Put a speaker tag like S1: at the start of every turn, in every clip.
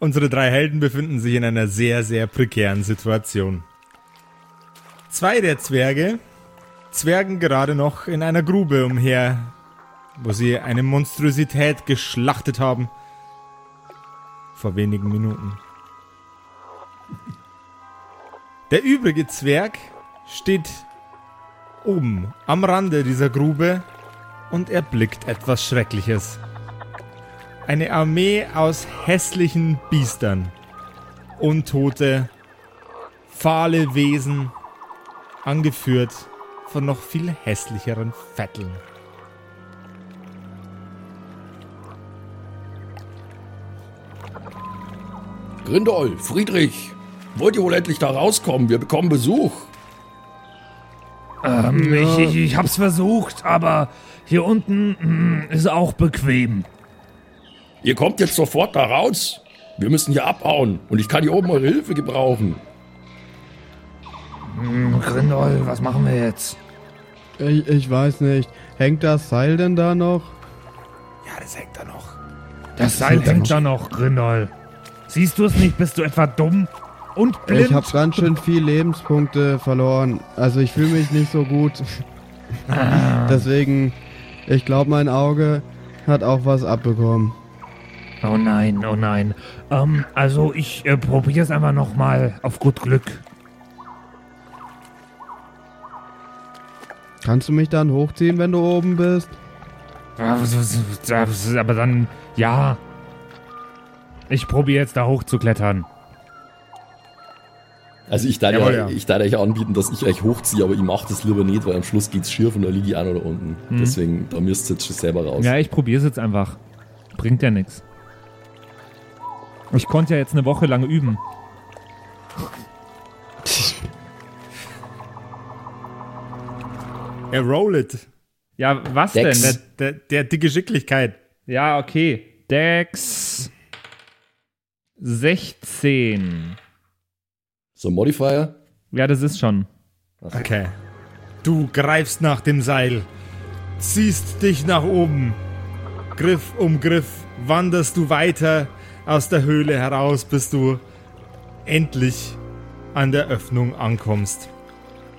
S1: Unsere drei Helden befinden sich in einer sehr, sehr prekären Situation. Zwei der Zwerge zwergen gerade noch in einer Grube umher, wo sie eine Monstrosität geschlachtet haben. Vor wenigen Minuten. Der übrige Zwerg steht oben am Rande dieser Grube und erblickt etwas Schreckliches. Eine Armee aus hässlichen Biestern. Untote, fahle Wesen, angeführt von noch viel hässlicheren Vetteln.
S2: Grindol, Friedrich, wollt ihr wohl endlich da rauskommen? Wir bekommen Besuch.
S3: Ähm, ich, ich, ich hab's versucht, aber hier unten mh, ist auch bequem.
S2: Ihr kommt jetzt sofort da raus. Wir müssen hier abhauen und ich kann hier oben eure Hilfe gebrauchen.
S3: Hm, Grindol, was machen wir jetzt?
S4: Ich, ich weiß nicht. Hängt das Seil denn da noch?
S1: Ja, das hängt da noch.
S3: Das Seil hängt da noch, Grindol. Siehst du es nicht? Bist du etwa dumm und blind?
S4: Ich habe ganz schön viel Lebenspunkte verloren. Also ich fühle mich nicht so gut. Deswegen, ich glaube, mein Auge hat auch was abbekommen.
S3: Oh nein, oh nein. Ähm, also ich äh, probiere es einfach nochmal auf gut Glück.
S4: Kannst du mich dann hochziehen, wenn du oben bist?
S3: Aber dann, ja. Ich probiere jetzt da hoch zu klettern.
S2: Also ich darf,
S1: Jawohl,
S2: ja,
S1: ja.
S2: ich darf euch anbieten, dass ich euch hochziehe, aber ich mache das lieber nicht, weil am Schluss geht's schief und da liege ich auch noch da unten. Deswegen, da müsst ihr jetzt schon selber raus.
S3: Ja, ich probiere es jetzt einfach. Bringt ja nichts. Ich konnte ja jetzt eine Woche lang üben.
S1: Er roll it.
S3: Ja, was
S2: Dex.
S3: denn?
S1: Der, der, der dicke Geschicklichkeit.
S3: Ja, okay. Dex 16.
S2: So, Modifier.
S3: Ja, das ist schon.
S1: Okay. Du greifst nach dem Seil, ziehst dich nach oben. Griff um Griff wanderst du weiter aus der Höhle heraus, bis du endlich an der Öffnung ankommst.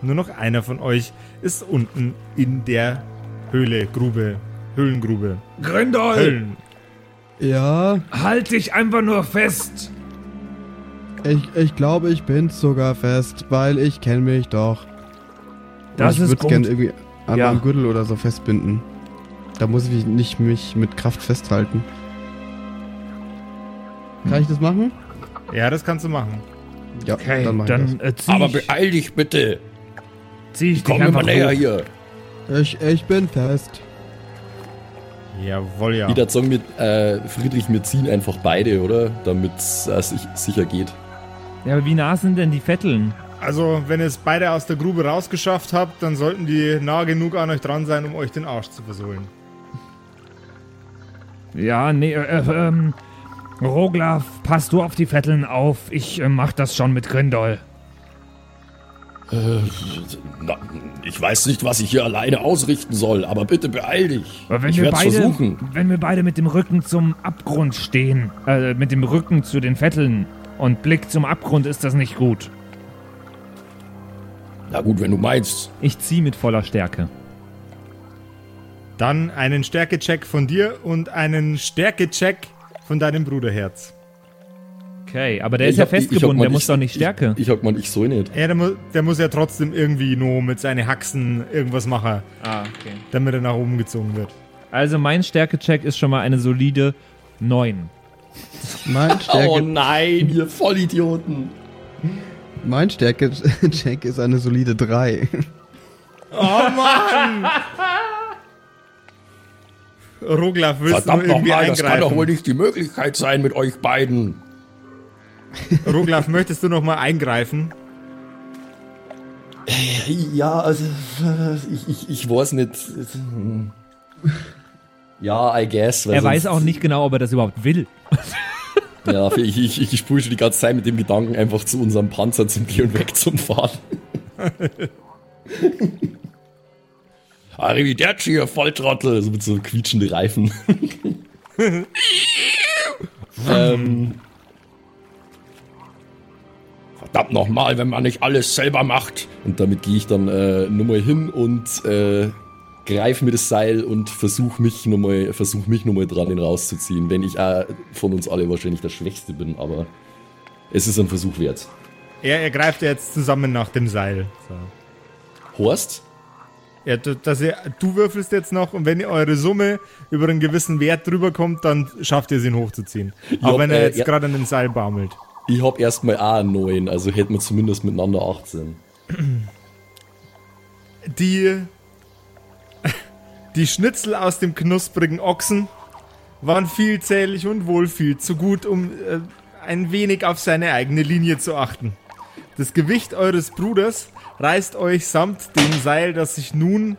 S1: Nur noch einer von euch ist unten in der Höhle, Grube, Höhlengrube.
S3: Grindol,
S1: Höhlen.
S4: Ja,
S3: halt dich einfach nur fest.
S4: ich, ich glaube, ich bin's sogar fest, weil ich kenne mich doch.
S3: Das
S4: ich
S3: ist
S4: würd's
S3: gut.
S4: gerne irgendwie an
S3: Ja.
S4: meinem Gürtel oder so festbinden. Da muss ich nicht mich mit Kraft festhalten. Kann ich das machen?
S1: Ja, das kannst du machen.
S4: Ja,
S3: Okay,
S4: dann
S3: dann, äh, zieh
S2: Aber beeil dich bitte.
S3: zieh ich
S2: Komm immer
S3: einfach
S2: näher
S3: hoch.
S2: hier.
S4: Ich, ich bin fest.
S1: Jawohl, ja.
S2: Würde sagen, mit, äh, Friedrich, wir ziehen einfach beide, oder? Damit es äh, sich, sicher geht.
S3: Ja, aber wie nah sind denn die Vetteln?
S1: Also, wenn ihr es beide aus der Grube rausgeschafft habt, dann sollten die nah genug an euch dran sein, um euch den Arsch zu versohlen.
S3: Ja, nee, äh, äh, ähm, Roglaf, pass du auf die Vetteln auf. Ich äh, mach das schon mit Grindol.
S2: Äh, na, ich weiß nicht, was ich hier alleine ausrichten soll, aber bitte beeil dich.
S3: Aber wenn
S2: ich
S3: wir
S2: werde
S3: beide,
S2: versuchen.
S3: wenn wir beide mit dem Rücken zum Abgrund stehen, äh, mit dem Rücken zu den Vetteln und Blick zum Abgrund, ist das nicht gut.
S2: Na gut, wenn du meinst.
S3: Ich zieh mit voller Stärke.
S1: Dann einen Stärkecheck von dir und einen Stärkecheck von deinem Bruderherz.
S3: Okay, aber der ist
S2: Ich
S3: ja
S2: hab- ich- ich
S3: festgebunden,
S2: hab
S3: der muss
S2: ich-
S3: doch nicht Stärke.
S2: Ich, ich hab mal, ich soll nicht.
S1: Ja, der, mu der muss ja trotzdem irgendwie nur mit seinen Haxen irgendwas machen,
S3: ah, okay.
S1: damit er nach oben gezogen wird.
S3: Also mein Stärkecheck ist schon mal eine solide 9.
S4: Mein Stärke,
S2: Oh nein, ihr Vollidioten.
S4: mein Stärke-Check ist eine solide 3.
S1: Oh Mann! Roglaf, willst
S2: Verdammt
S1: du irgendwie
S2: nochmal, das kann doch wohl
S1: eingreifen?
S2: nicht die Möglichkeit sein mit euch beiden.
S1: Roglaf, möchtest du noch mal eingreifen?
S2: Ja, also ich, ich, ich weiß nicht. Ja, I guess. weil
S3: Er weiß auch nicht genau, ob er das überhaupt will.
S2: Ja, ich, ich, ich spiele schon die ganze Zeit mit dem Gedanken, einfach zu unserem Panzer zum Gehen und weg zum Fahren. Arrivederci, ihr Volltrottel! So mit so quietschende Reifen. ähm, Verdammt nochmal, wenn man nicht alles selber macht. Und damit gehe ich dann äh, nochmal hin und äh, greife mir das Seil und versuche mich nochmal versuch mich noch mal dran, ihn rauszuziehen. Wenn ich äh, von uns alle wahrscheinlich der Schwächste bin, aber es ist ein Versuch wert.
S1: Er, er greift jetzt zusammen nach dem Seil. So.
S2: Horst?
S1: Ja, du- dass ihr, du würfelst jetzt noch und wenn ihr eure Summe über einen gewissen Wert drüber kommt, dann schafft ihr es, ihn hochzuziehen. Auch
S2: Ja,
S1: wenn er
S2: äh,
S1: jetzt
S2: ja.
S1: gerade an den Seil baumelt.
S2: Ich hab erstmal einen neuen, also hätten wir zumindest miteinander 18.
S1: Die, die Schnitzel aus dem knusprigen Ochsen waren vielzählig und wohl viel zu gut, um äh, ein wenig auf seine eigene Linie zu achten. Das Gewicht eures Bruders reißt euch samt dem Seil, das sich nun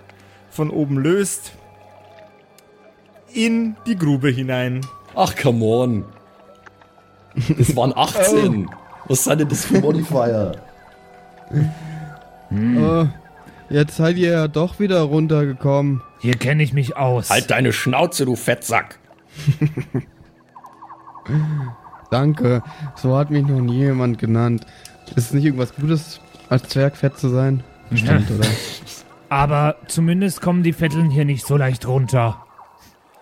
S1: von oben löst, in die Grube hinein.
S2: Ach, come on. Das waren 18. Was sind denn das für Modifier?
S4: Oh, jetzt seid ihr ja doch wieder runtergekommen.
S3: Hier kenne ich mich aus.
S2: Halt deine Schnauze, du Fettsack.
S4: Danke. So hat mich noch nie jemand genannt. Ist es nicht irgendwas Gutes, als Zwerg fett zu sein? Bestimmt, oder?
S3: Aber zumindest kommen die Vetteln hier nicht so leicht runter.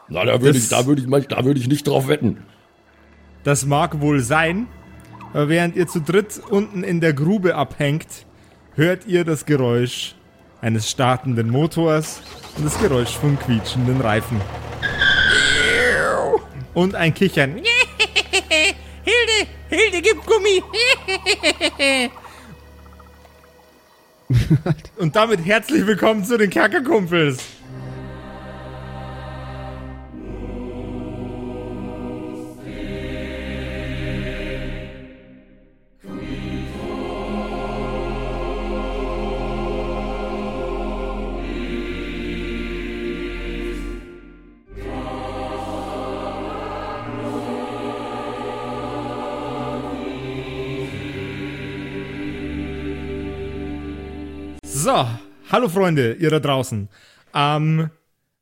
S2: Na, da würde ich, da würde ich, da würde ich nicht drauf wetten.
S1: Das mag wohl sein, aber während ihr zu dritt unten in der Grube abhängt, hört ihr das Geräusch eines startenden Motors und das Geräusch von quietschenden Reifen. Und ein Kichern. Hilde, Hilde, gib Gummi. und damit herzlich willkommen zu den Kerkerkumpels. So, hallo Freunde, ihr da draußen. Ähm,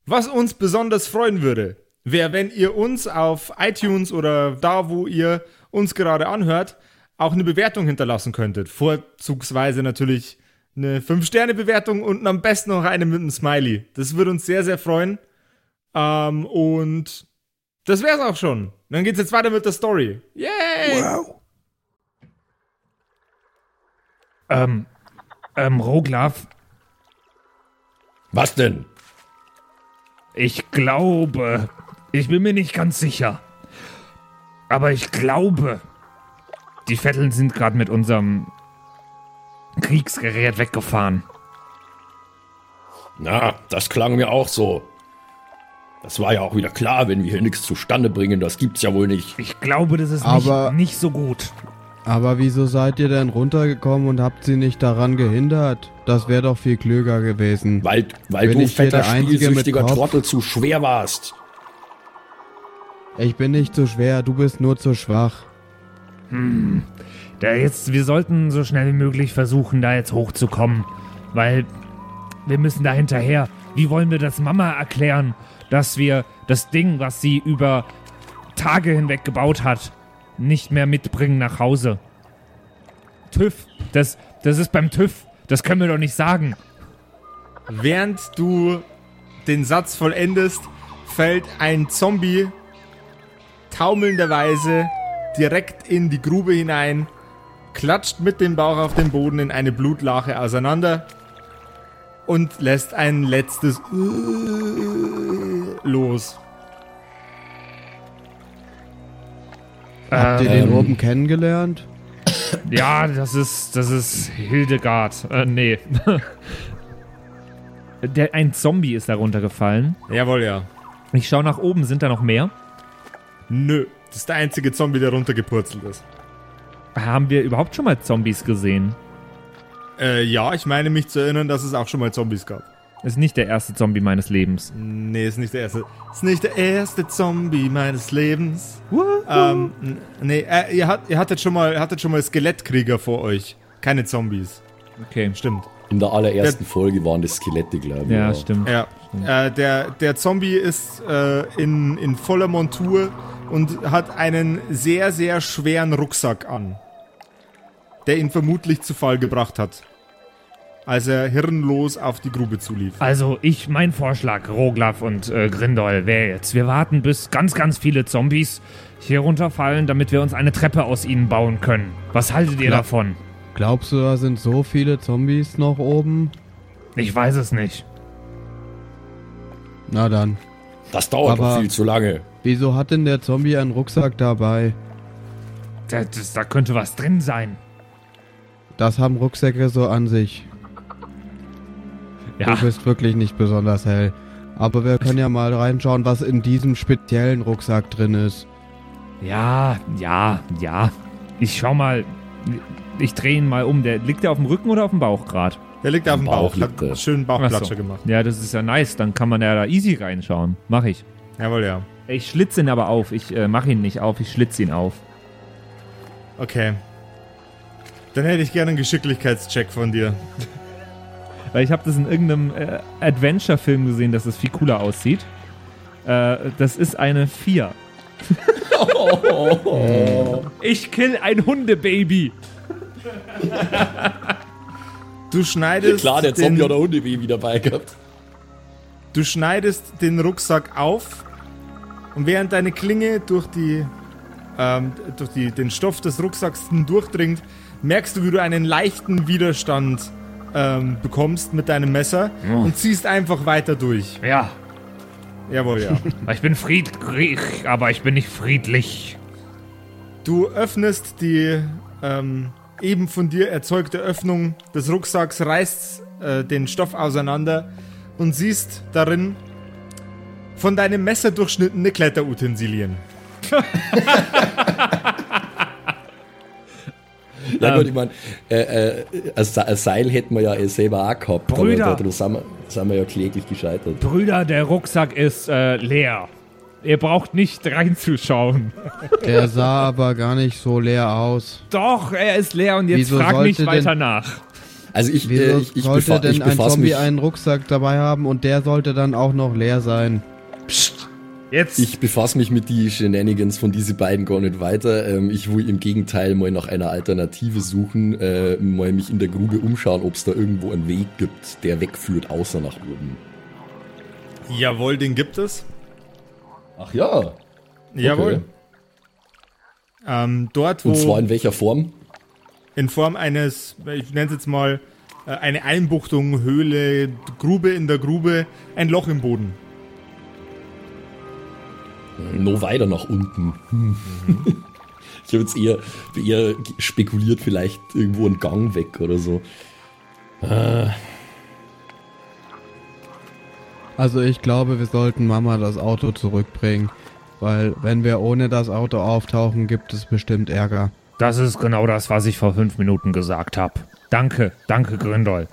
S1: was uns besonders freuen würde, wäre, wenn ihr uns auf iTunes oder da, wo ihr uns gerade anhört, auch eine Bewertung hinterlassen könntet. Vorzugsweise natürlich eine 5-Sterne-Bewertung und am besten noch eine mit einem Smiley. Das würde uns sehr, sehr freuen. Ähm, und das wär's auch schon. Dann geht's jetzt weiter mit der Story. Yay!
S3: Ähm, ähm, Roglaf,
S2: Was denn?
S3: ich glaube, ich bin mir nicht ganz sicher. Aber ich glaube, die Vetteln sind gerade mit unserem Kriegsgerät weggefahren.
S2: Na, das klang mir auch so. Das war ja auch wieder klar, wenn wir hier nichts zustande bringen, das gibt's ja wohl nicht.
S3: Ich glaube, das ist
S4: Aber-
S3: nicht, nicht so gut.
S4: Aber wieso seid ihr denn runtergekommen und habt sie nicht daran gehindert? Das wäre doch viel klüger gewesen.
S2: Weil, weil
S4: Bin
S2: du
S4: ich hier
S2: fetter spielsüchtiger? Trottel zu schwer warst.
S4: Ich bin nicht zu schwer, du bist nur zu schwach.
S3: Da jetzt, wir sollten so schnell wie möglich versuchen, da jetzt hochzukommen. Weil wir müssen da hinterher. Wie wollen wir das Mama erklären, dass wir das Ding, was sie über Tage hinweg gebaut hat, nicht mehr mitbringen nach Hause? TÜV, das, das ist beim TÜV. Das können wir doch nicht sagen.
S1: Während du den Satz vollendest, fällt ein Zombie taumelnderweise direkt in die Grube hinein, klatscht mit dem Bauch auf den Boden in eine Blutlache auseinander und lässt ein letztes los.
S4: Habt ihr
S3: Ähm,
S4: den oben kennengelernt?
S3: Ja, das ist, das ist Hildegard. Äh, nee. Der, ein Zombie ist da runtergefallen.
S1: Jawohl, ja.
S3: Ich schaue nach oben, sind da noch mehr?
S1: Nö, das ist der einzige Zombie, der runtergepurzelt ist.
S3: Haben wir überhaupt schon mal Zombies gesehen?
S1: Äh, ja, ich meine mich zu erinnern, dass es auch schon mal Zombies gab.
S3: Ist nicht der erste Zombie meines Lebens.
S1: Nee, ist nicht der erste. Ist nicht der erste Zombie meines Lebens. Ähm, n- nee, äh, ihr, hat, ihr hattet schon mal, ihr hattet schon mal Skelettkrieger vor euch. Keine Zombies.
S3: Okay.
S1: Stimmt.
S2: In der allerersten Folge waren das Skelette, glaube ich.
S3: Ja, stimmt.
S1: Ja. Äh, der, der Zombie ist äh, in, in voller Montur und hat einen sehr, sehr schweren Rucksack an. der ihn vermutlich zu Fall gebracht hat, als er hirnlos auf die Grube zulief.
S3: Also ich, mein Vorschlag, Roglaf und äh, Grindol, wäre jetzt, wir warten, bis ganz, ganz viele Zombies hier runterfallen, damit wir uns eine Treppe aus ihnen bauen können. Was haltet ihr davon?
S4: Glaubst du, da sind so viele Zombies noch oben?
S3: Ich weiß es nicht.
S4: Na dann.
S2: Das dauert
S4: Aber-
S2: doch viel zu lange.
S4: Wieso hat denn der Zombie einen Rucksack dabei?
S3: Da, das, da könnte was drin sein.
S4: Das haben Rucksäcke so an sich.
S3: Ja,
S4: Du bist wirklich nicht besonders hell. Aber wir können ja mal reinschauen, was in diesem speziellen Rucksack drin ist.
S3: ja, ja, ja. Ich schau mal. Ich drehe ihn mal um. Der liegt der auf dem Rücken oder auf dem Bauch gerade?
S1: Der liegt auf dem
S2: Bauch
S1: Bauch,
S2: liegt
S1: hat einen schönen
S3: Ach
S1: Bauchplatscher
S3: so.
S1: gemacht.
S3: Ja, das ist ja nice. Dann kann man ja da easy reinschauen. Mach ich.
S1: Jawohl, ja.
S3: Ich schlitze ihn aber auf. Ich äh, mache ihn nicht auf. Ich schlitze ihn auf.
S1: Okay. Dann hätte ich gerne einen Geschicklichkeitscheck von dir.
S3: Weil ich habe das in irgendeinem äh, Adventure-Film gesehen, dass es viel cooler aussieht. Äh, das ist eine 4. ich kill ein Hundebaby.
S1: Du schneidest,
S2: Klar, der
S1: den,
S2: Zombie oder Hundebaby dabei gehabt.
S1: du schneidest den Rucksack auf und während deine Klinge durch die ähm, durch die, den Stoff des Rucksacks durchdringt, merkst du, wie du einen leichten Widerstand ähm, bekommst mit deinem Messer
S3: Oh.
S1: und ziehst einfach weiter durch.
S3: Ja,
S1: Jawohl, ja.
S3: ich bin friedlich, aber ich bin nicht friedlich.
S1: Du öffnest die ähm, eben von dir erzeugte Öffnung des Rucksacks, reißt äh, den Stoff auseinander und siehst darin von deinem Messer durchschnittene Kletterutensilien.
S2: Ja
S3: Ähm.
S2: gut, ich meine, äh, äh, ein Se- ein Seil hätten wir ja eh selber auch gehabt.
S3: Brüder.
S2: Aber da, da sind, wir, sind wir ja kläglich gescheitert.
S3: Brüder, der Rucksack ist äh, leer. Ihr braucht nicht reinzuschauen.
S4: Der sah aber gar nicht so leer aus.
S3: Doch, er ist leer und jetzt
S4: Wieso
S3: frag nicht
S4: sollte
S3: weiter
S4: denn-
S3: nach.
S2: Also ich,
S4: Wieso
S2: äh, ich, ich,
S4: sollte
S2: befa
S4: denn
S2: ich
S4: ein Zombie
S2: mich,
S4: einen Rucksack dabei haben und der sollte dann auch noch leer sein?
S3: Jetzt.
S2: ich befasse mich mit die Shenanigans von diesen beiden gar nicht weiter. Ähm, ich will im Gegenteil mal nach einer Alternative suchen, äh, mal mich in der Grube umschauen, ob es da irgendwo einen Weg gibt, der wegführt, außer nach oben.
S1: Jawohl, den gibt es.
S2: Ach ja.
S1: Jawohl. Ähm, dort, wo
S2: Und zwar in welcher Form?
S1: in Form eines, ich nenne es jetzt mal, äh, eine Einbuchtung, Höhle, Grube in der Grube, ein Loch im Boden.
S2: Noch weiter nach unten. Hm. Ich habe jetzt eher, eher spekuliert, vielleicht irgendwo ein Gang weg oder so.
S4: Also ich glaube, wir sollten Mama das Auto zurückbringen. Weil wenn wir ohne das Auto auftauchen, gibt es bestimmt Ärger.
S3: Das ist genau das, was ich vor fünf Minuten gesagt habe. Danke, danke, Grindol.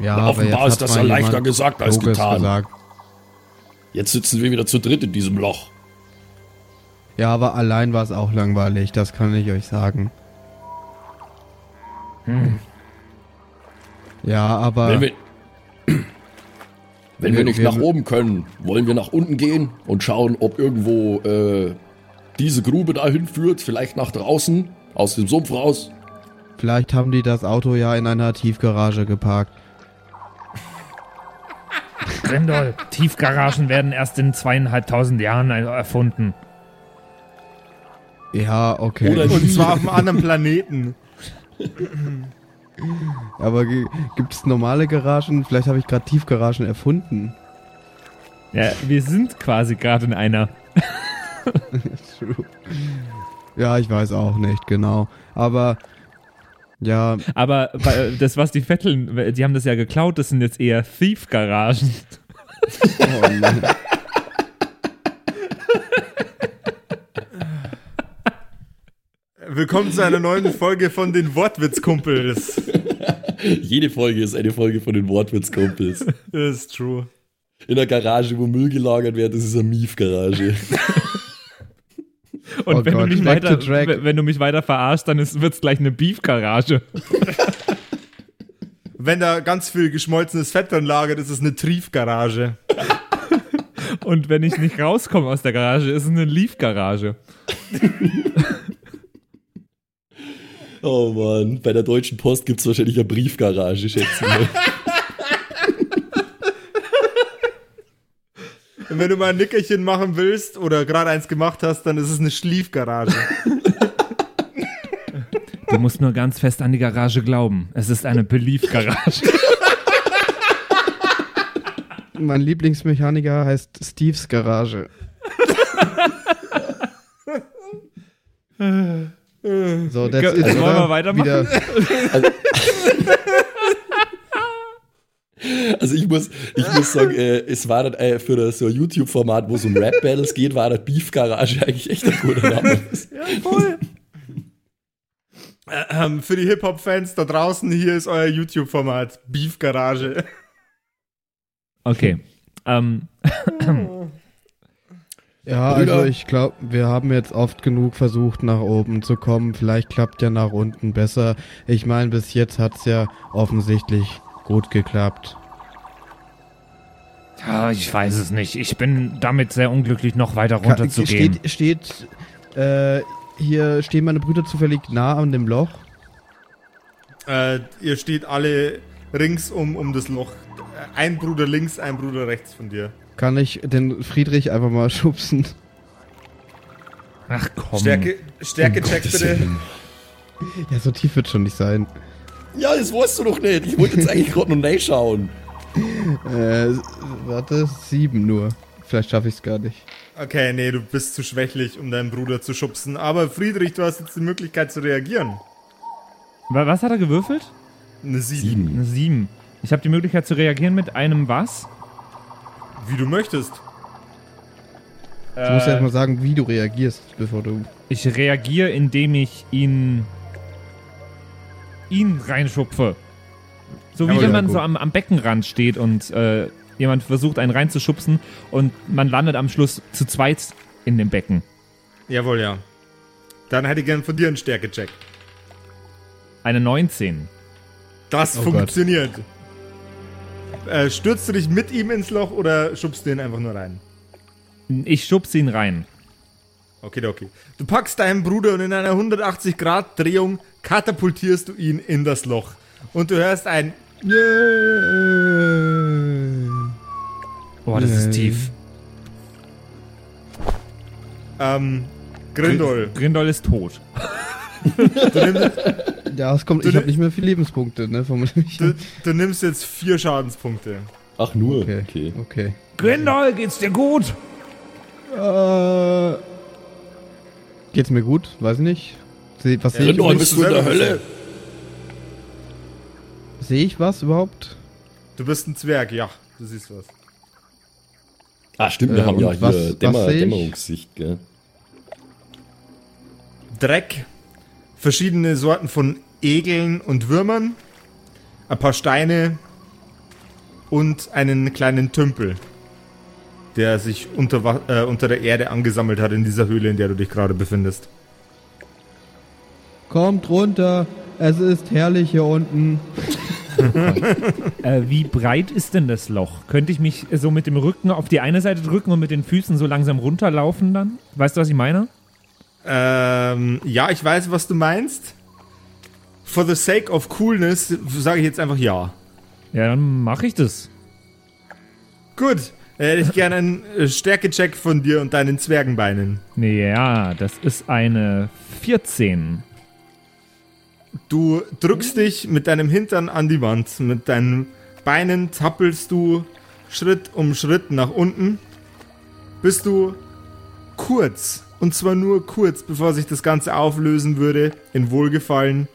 S4: Ja,
S2: Na, offenbar ist das ja leichter gesagt als getan.
S4: Gesagt.
S2: Jetzt sitzen wir wieder zu dritt in diesem Loch.
S4: Ja, aber allein war es auch langweilig, das kann ich euch sagen. Ja, aber
S2: Wenn wir, wenn wir
S4: Wir-
S2: nicht
S4: wir-
S2: nach oben können, wollen wir nach unten gehen und schauen, ob irgendwo äh, diese Grube dahin führt, vielleicht nach draußen, aus dem Sumpf raus.
S4: vielleicht haben die das Auto ja in einer Tiefgarage geparkt.
S3: Grindol, Tiefgaragen werden erst in zweieinhalbtausend Jahren erfunden.
S4: Ja, okay.
S2: Oder
S1: Und zwar auf einem anderen Planeten.
S4: aber gibt es normale Garagen? Vielleicht habe ich gerade Tiefgaragen erfunden.
S3: Ja, wir sind quasi gerade in einer.
S4: Ja, ich weiß auch nicht, genau. Aber ja,
S3: Aber das, was die Vetteln, die haben das ja geklaut, das sind jetzt eher Thief-Garagen.
S4: oh Mann.
S1: Willkommen zu einer neuen Folge von den Wortwitzkumpels.
S2: Jede Folge ist eine Folge von den Wortwitzkumpels.
S1: Das ist true.
S2: In der Garage, wo Müll gelagert wird, das ist eine Mief-Garage.
S3: Und
S4: Oh
S3: wenn,
S4: Gott,
S3: du mich weiter, wenn du mich weiter verarschst, dann wird es gleich eine Beef-Garage.
S1: Wenn da ganz viel geschmolzenes Fett drin lagert, ist es eine Triefgarage.
S3: Und wenn ich nicht rauskomme aus der Garage, ist es eine Leaf-Garage.
S2: Oh Mann, bei der Deutschen Post gibt es wahrscheinlich eine Briefgarage, schätze ich mal.
S1: Und wenn du mal ein Nickerchen machen willst oder gerade eins gemacht hast, dann ist es eine Schliefgarage.
S3: Du musst nur ganz fest an die Garage glauben. Es ist eine Belief-Garage.
S4: Mein Lieblingsmechaniker heißt Steves Garage. so, that's
S3: Jetzt
S4: it,
S3: wollen wir weitermachen?
S4: Wieder,
S2: Also ich muss, ich muss sagen, äh, es war dann, äh, für das, so YouTube-Format, wo es um Rap-Battles geht, war das Beef Garage eigentlich echt ein guter Name.
S1: ähm, für die Hip-Hop-Fans da draußen, hier ist euer YouTube-Format. Beef Garage.
S3: Okay. Ähm,
S4: ja,
S2: Brüder.
S4: also ich glaube, wir haben jetzt oft genug versucht, nach oben zu kommen. Vielleicht klappt ja nach unten besser. Ich meine, bis jetzt hat's ja offensichtlich gut geklappt.
S3: ja, ich weiß es nicht. Ich bin damit sehr unglücklich, noch weiter
S4: Ka-
S3: runterzugehen.
S4: Steht, steht äh, hier stehen meine Brüder zufällig nah an dem Loch.
S1: Äh, ihr steht alle ringsum um das Loch. Ein Bruder links, ein Bruder rechts von dir.
S4: Kann ich den Friedrich einfach mal schubsen?
S3: Ach komm.
S1: Stärke, Stärke-Check bitte.
S4: Ja, so tief wird schon nicht sein.
S2: Ja, das weißt du doch nicht. Ich wollte jetzt eigentlich gerade noch reinschauen.
S4: Äh, warte, sieben nur. Vielleicht schaffe ich es gar nicht.
S1: Okay, nee, du bist zu schwächlich, um deinen Bruder zu schubsen. Aber Friedrich, du hast jetzt die Möglichkeit zu reagieren.
S3: Wa- Was hat er gewürfelt?
S1: Eine 7.
S2: Sieben.
S3: Eine 7. Ich habe die Möglichkeit zu reagieren mit einem was?
S1: Wie du möchtest.
S4: Du musst ja
S3: Äh,
S4: erst mal sagen, wie du reagierst, bevor du.
S3: ich reagiere, indem ich ihn ihn reinschupfe. So wie wenn man
S4: gut.
S3: so am, am Beckenrand steht und äh, jemand versucht, einen reinzuschubsen und man landet am Schluss zu zweit in dem Becken.
S1: Jawohl, ja. Dann hätte ich gern von dir einen Stärke-Check.
S3: Eine 19.
S1: Das
S4: Oh Gott.
S1: Äh, stürzt du dich mit ihm ins Loch oder schubst du ihn einfach nur rein?
S3: Ich schubse ihn rein.
S1: Okay, okay. Du packst deinen Bruder und in einer 180-Grad-Drehung katapultierst du ihn in das Loch. Und du hörst ein
S3: Boah, das ist tief.
S1: ähm, Grindol.
S3: Grindol ist tot.
S4: Ja, es kommt.
S1: Du
S4: Ich habe nicht mehr viele Lebenspunkte, ne? Vermutlich.
S1: Du, du nimmst jetzt vier Schadenspunkte.
S2: Ach nur,
S4: Okay.
S2: okay.
S4: Okay.
S3: Grindol, geht's dir gut?
S4: Äh, geht's mir gut? Weiß nicht. Seh, was sehe ich?
S2: Grindol,
S1: musst
S2: bist
S1: du
S2: in der Hölle?
S4: Sehe ich was überhaupt?
S1: Du bist ein Zwerg, ja. Du siehst was.
S2: Ah, stimmt, wir
S4: Äh,
S2: haben ja
S4: und
S2: hier
S4: was- was
S2: Dämmer,
S4: ich?
S2: Dämmerungssicht, gell?
S1: Dreck, verschiedene Sorten von Egeln und Würmern, ein paar Steine und einen kleinen Tümpel, der sich unter, äh, unter der Erde angesammelt hat in dieser Höhle, in der du dich gerade befindest.
S4: Kommt runter. Es ist herrlich hier unten.
S3: Äh, wie breit ist denn das Loch? Könnte ich mich so mit dem Rücken auf die eine Seite drücken und mit den Füßen so langsam runterlaufen dann? Weißt du, was ich meine?
S1: Ähm, ja, ich weiß, was du meinst. For the sake of coolness sage ich jetzt einfach ja.
S3: Ja, dann mache ich das.
S1: Gut, dann hätte ich gerne einen äh, Stärkecheck von dir und deinen Zwergenbeinen.
S3: Ja, das ist eine 14.
S1: Du drückst dich mit deinem Hintern an die Wand. Mit deinen Beinen zappelst du Schritt um Schritt nach unten, bis du kurz, und zwar nur kurz, bevor sich das Ganze auflösen würde, in Wohlgefallen,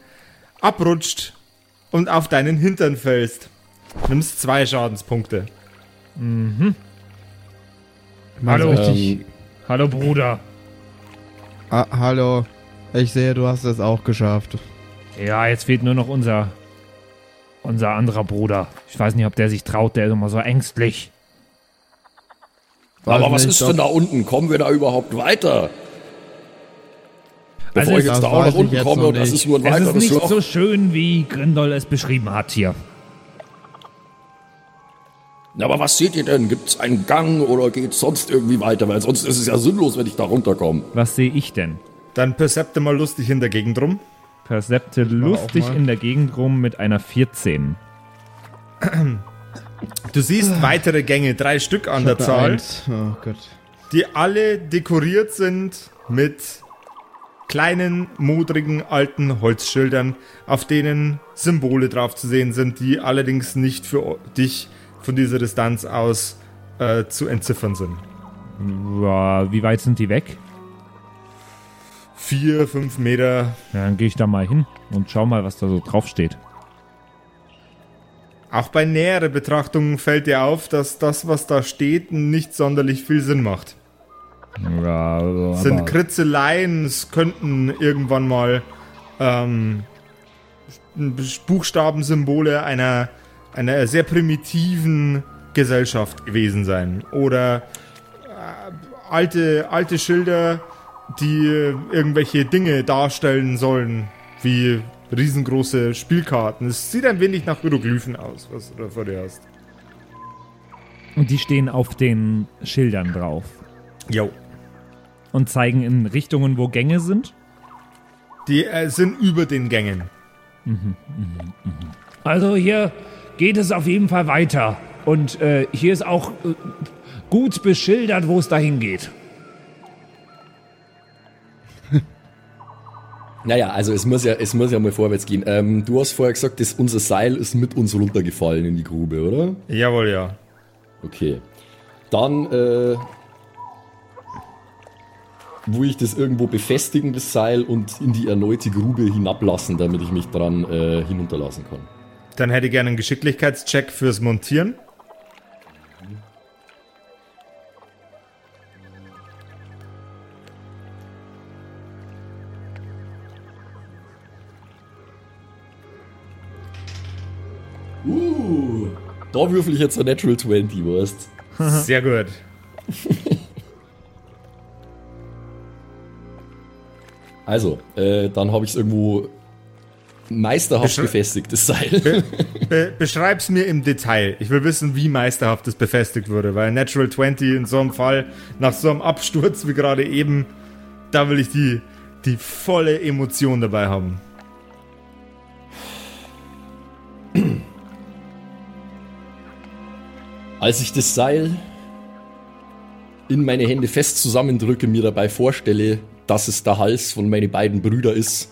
S1: abrutscht und auf deinen Hintern fällst. Nimmst zwei Schadenspunkte.
S3: Hallo.
S4: Richtig,
S2: Ähm,
S3: Hallo Bruder.
S4: ah, hallo. Ich sehe, du hast es auch geschafft.
S3: Ja, jetzt fehlt nur noch unser unser anderer Bruder. Ich weiß nicht, ob der sich traut, der ist immer so ängstlich.
S2: Aber
S4: Weiß
S2: was
S4: nicht,
S2: ist
S4: doch-
S2: denn da unten? Kommen wir da überhaupt weiter?
S3: Also
S2: Bevor ich
S3: es-
S2: jetzt da auch nach
S4: ich
S2: unten komme und das ist nur ein
S3: Es ist
S2: weiteres
S3: nicht
S2: Loch.
S3: so schön, wie Grindol es beschrieben hat hier.
S2: Ja, aber was seht ihr denn? Gibt es einen Gang oder geht sonst irgendwie weiter? Weil sonst ist es ja sinnlos, wenn ich da runterkomme.
S3: Was sehe ich denn?
S1: Dann percepte mal lustig in der Gegend rum.
S3: Percepte lustig in der Gegend rum mit einer 14.
S1: Du siehst weitere Gänge, drei Stück an der Zahl.
S4: Oh Gott.
S1: die alle dekoriert sind mit kleinen, modrigen, alten Holzschildern, auf denen Symbole drauf zu sehen sind, die allerdings nicht für dich von dieser Distanz aus äh, zu entziffern sind.
S3: Wie weit sind die weg?
S1: Vier, fünf Meter.
S3: Ja, dann gehe ich da mal hin und schau mal, was da so drauf steht.
S1: Auch bei näherer Betrachtung fällt dir auf, dass das, was da steht, nicht sonderlich viel Sinn macht.
S3: Ja,
S1: Es sind Kritzeleien, es könnten irgendwann mal ähm, Buchstabensymbole einer, einer sehr primitiven Gesellschaft gewesen sein. Oder äh, alte, alte Schilder, die irgendwelche Dinge darstellen sollen, wie riesengroße Spielkarten. Es sieht ein wenig nach Hieroglyphen aus, was du da vor dir hast.
S3: und die stehen auf den Schildern drauf
S1: Jo.
S3: und zeigen in Richtungen, wo Gänge sind.
S1: Die äh, sind über den Gängen.
S3: Also hier geht es auf jeden Fall weiter. Und äh, hier ist auch äh, gut beschildert, wo es dahin geht.
S2: Naja, also es muss ja, es muss ja mal vorwärts gehen. Ähm, du hast vorher gesagt, dass unser Seil ist mit uns runtergefallen in die Grube, oder?
S1: Jawohl, ja.
S2: Okay. Dann, äh, wo ich das irgendwo befestigen, das Seil, und in die erneute Grube hinablassen, damit ich mich dran äh, hinunterlassen kann.
S1: Dann hätte ich gerne einen Geschicklichkeitscheck fürs Montieren.
S2: Uh, da würfel ich jetzt ein Natural 20, weißt
S1: Sehr gut.
S2: Also, äh, dann habe ich es irgendwo meisterhaft
S1: Beschrei-
S2: befestigt, das Seil.
S1: Be beschreib's mir im Detail. Ich will wissen, wie meisterhaft das befestigt wurde, weil Natural 20 in so einem Fall, nach so einem Absturz wie gerade eben, da will ich die, die volle Emotion dabei haben.
S2: Als ich das Seil in meine Hände fest zusammendrücke, mir dabei vorstelle, dass es der Hals von meinen beiden Brüdern ist,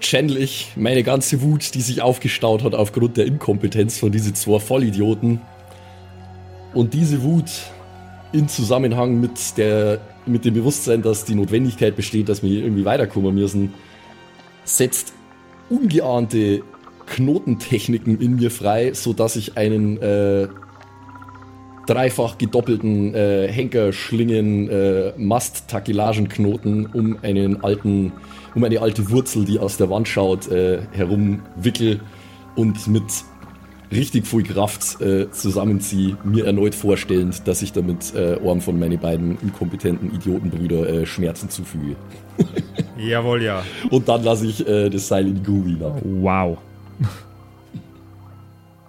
S2: channel ich meine ganze Wut, die sich aufgestaut hat aufgrund der Inkompetenz von diesen zwei Vollidioten. Und diese Wut in Zusammenhang mit, der, mit dem Bewusstsein, dass die Notwendigkeit besteht, dass wir hier irgendwie weiterkommen müssen, setzt ungeahnte Knotentechniken in mir frei, sodass ich einen äh, dreifach gedoppelten äh, Henkerschlingen äh, Mast-Takilagenknoten um einen alten, um eine alte Wurzel, die aus der Wand schaut, äh, herumwickel und mit richtig viel Kraft äh, zusammenziehe, mir erneut vorstellend, dass ich damit äh, einem von meinen beiden inkompetenten Idiotenbrüder äh, Schmerzen zufüge.
S1: Jawohl, ja.
S2: Und dann lasse ich äh, das Seil in die Grube hinab.
S3: Wow.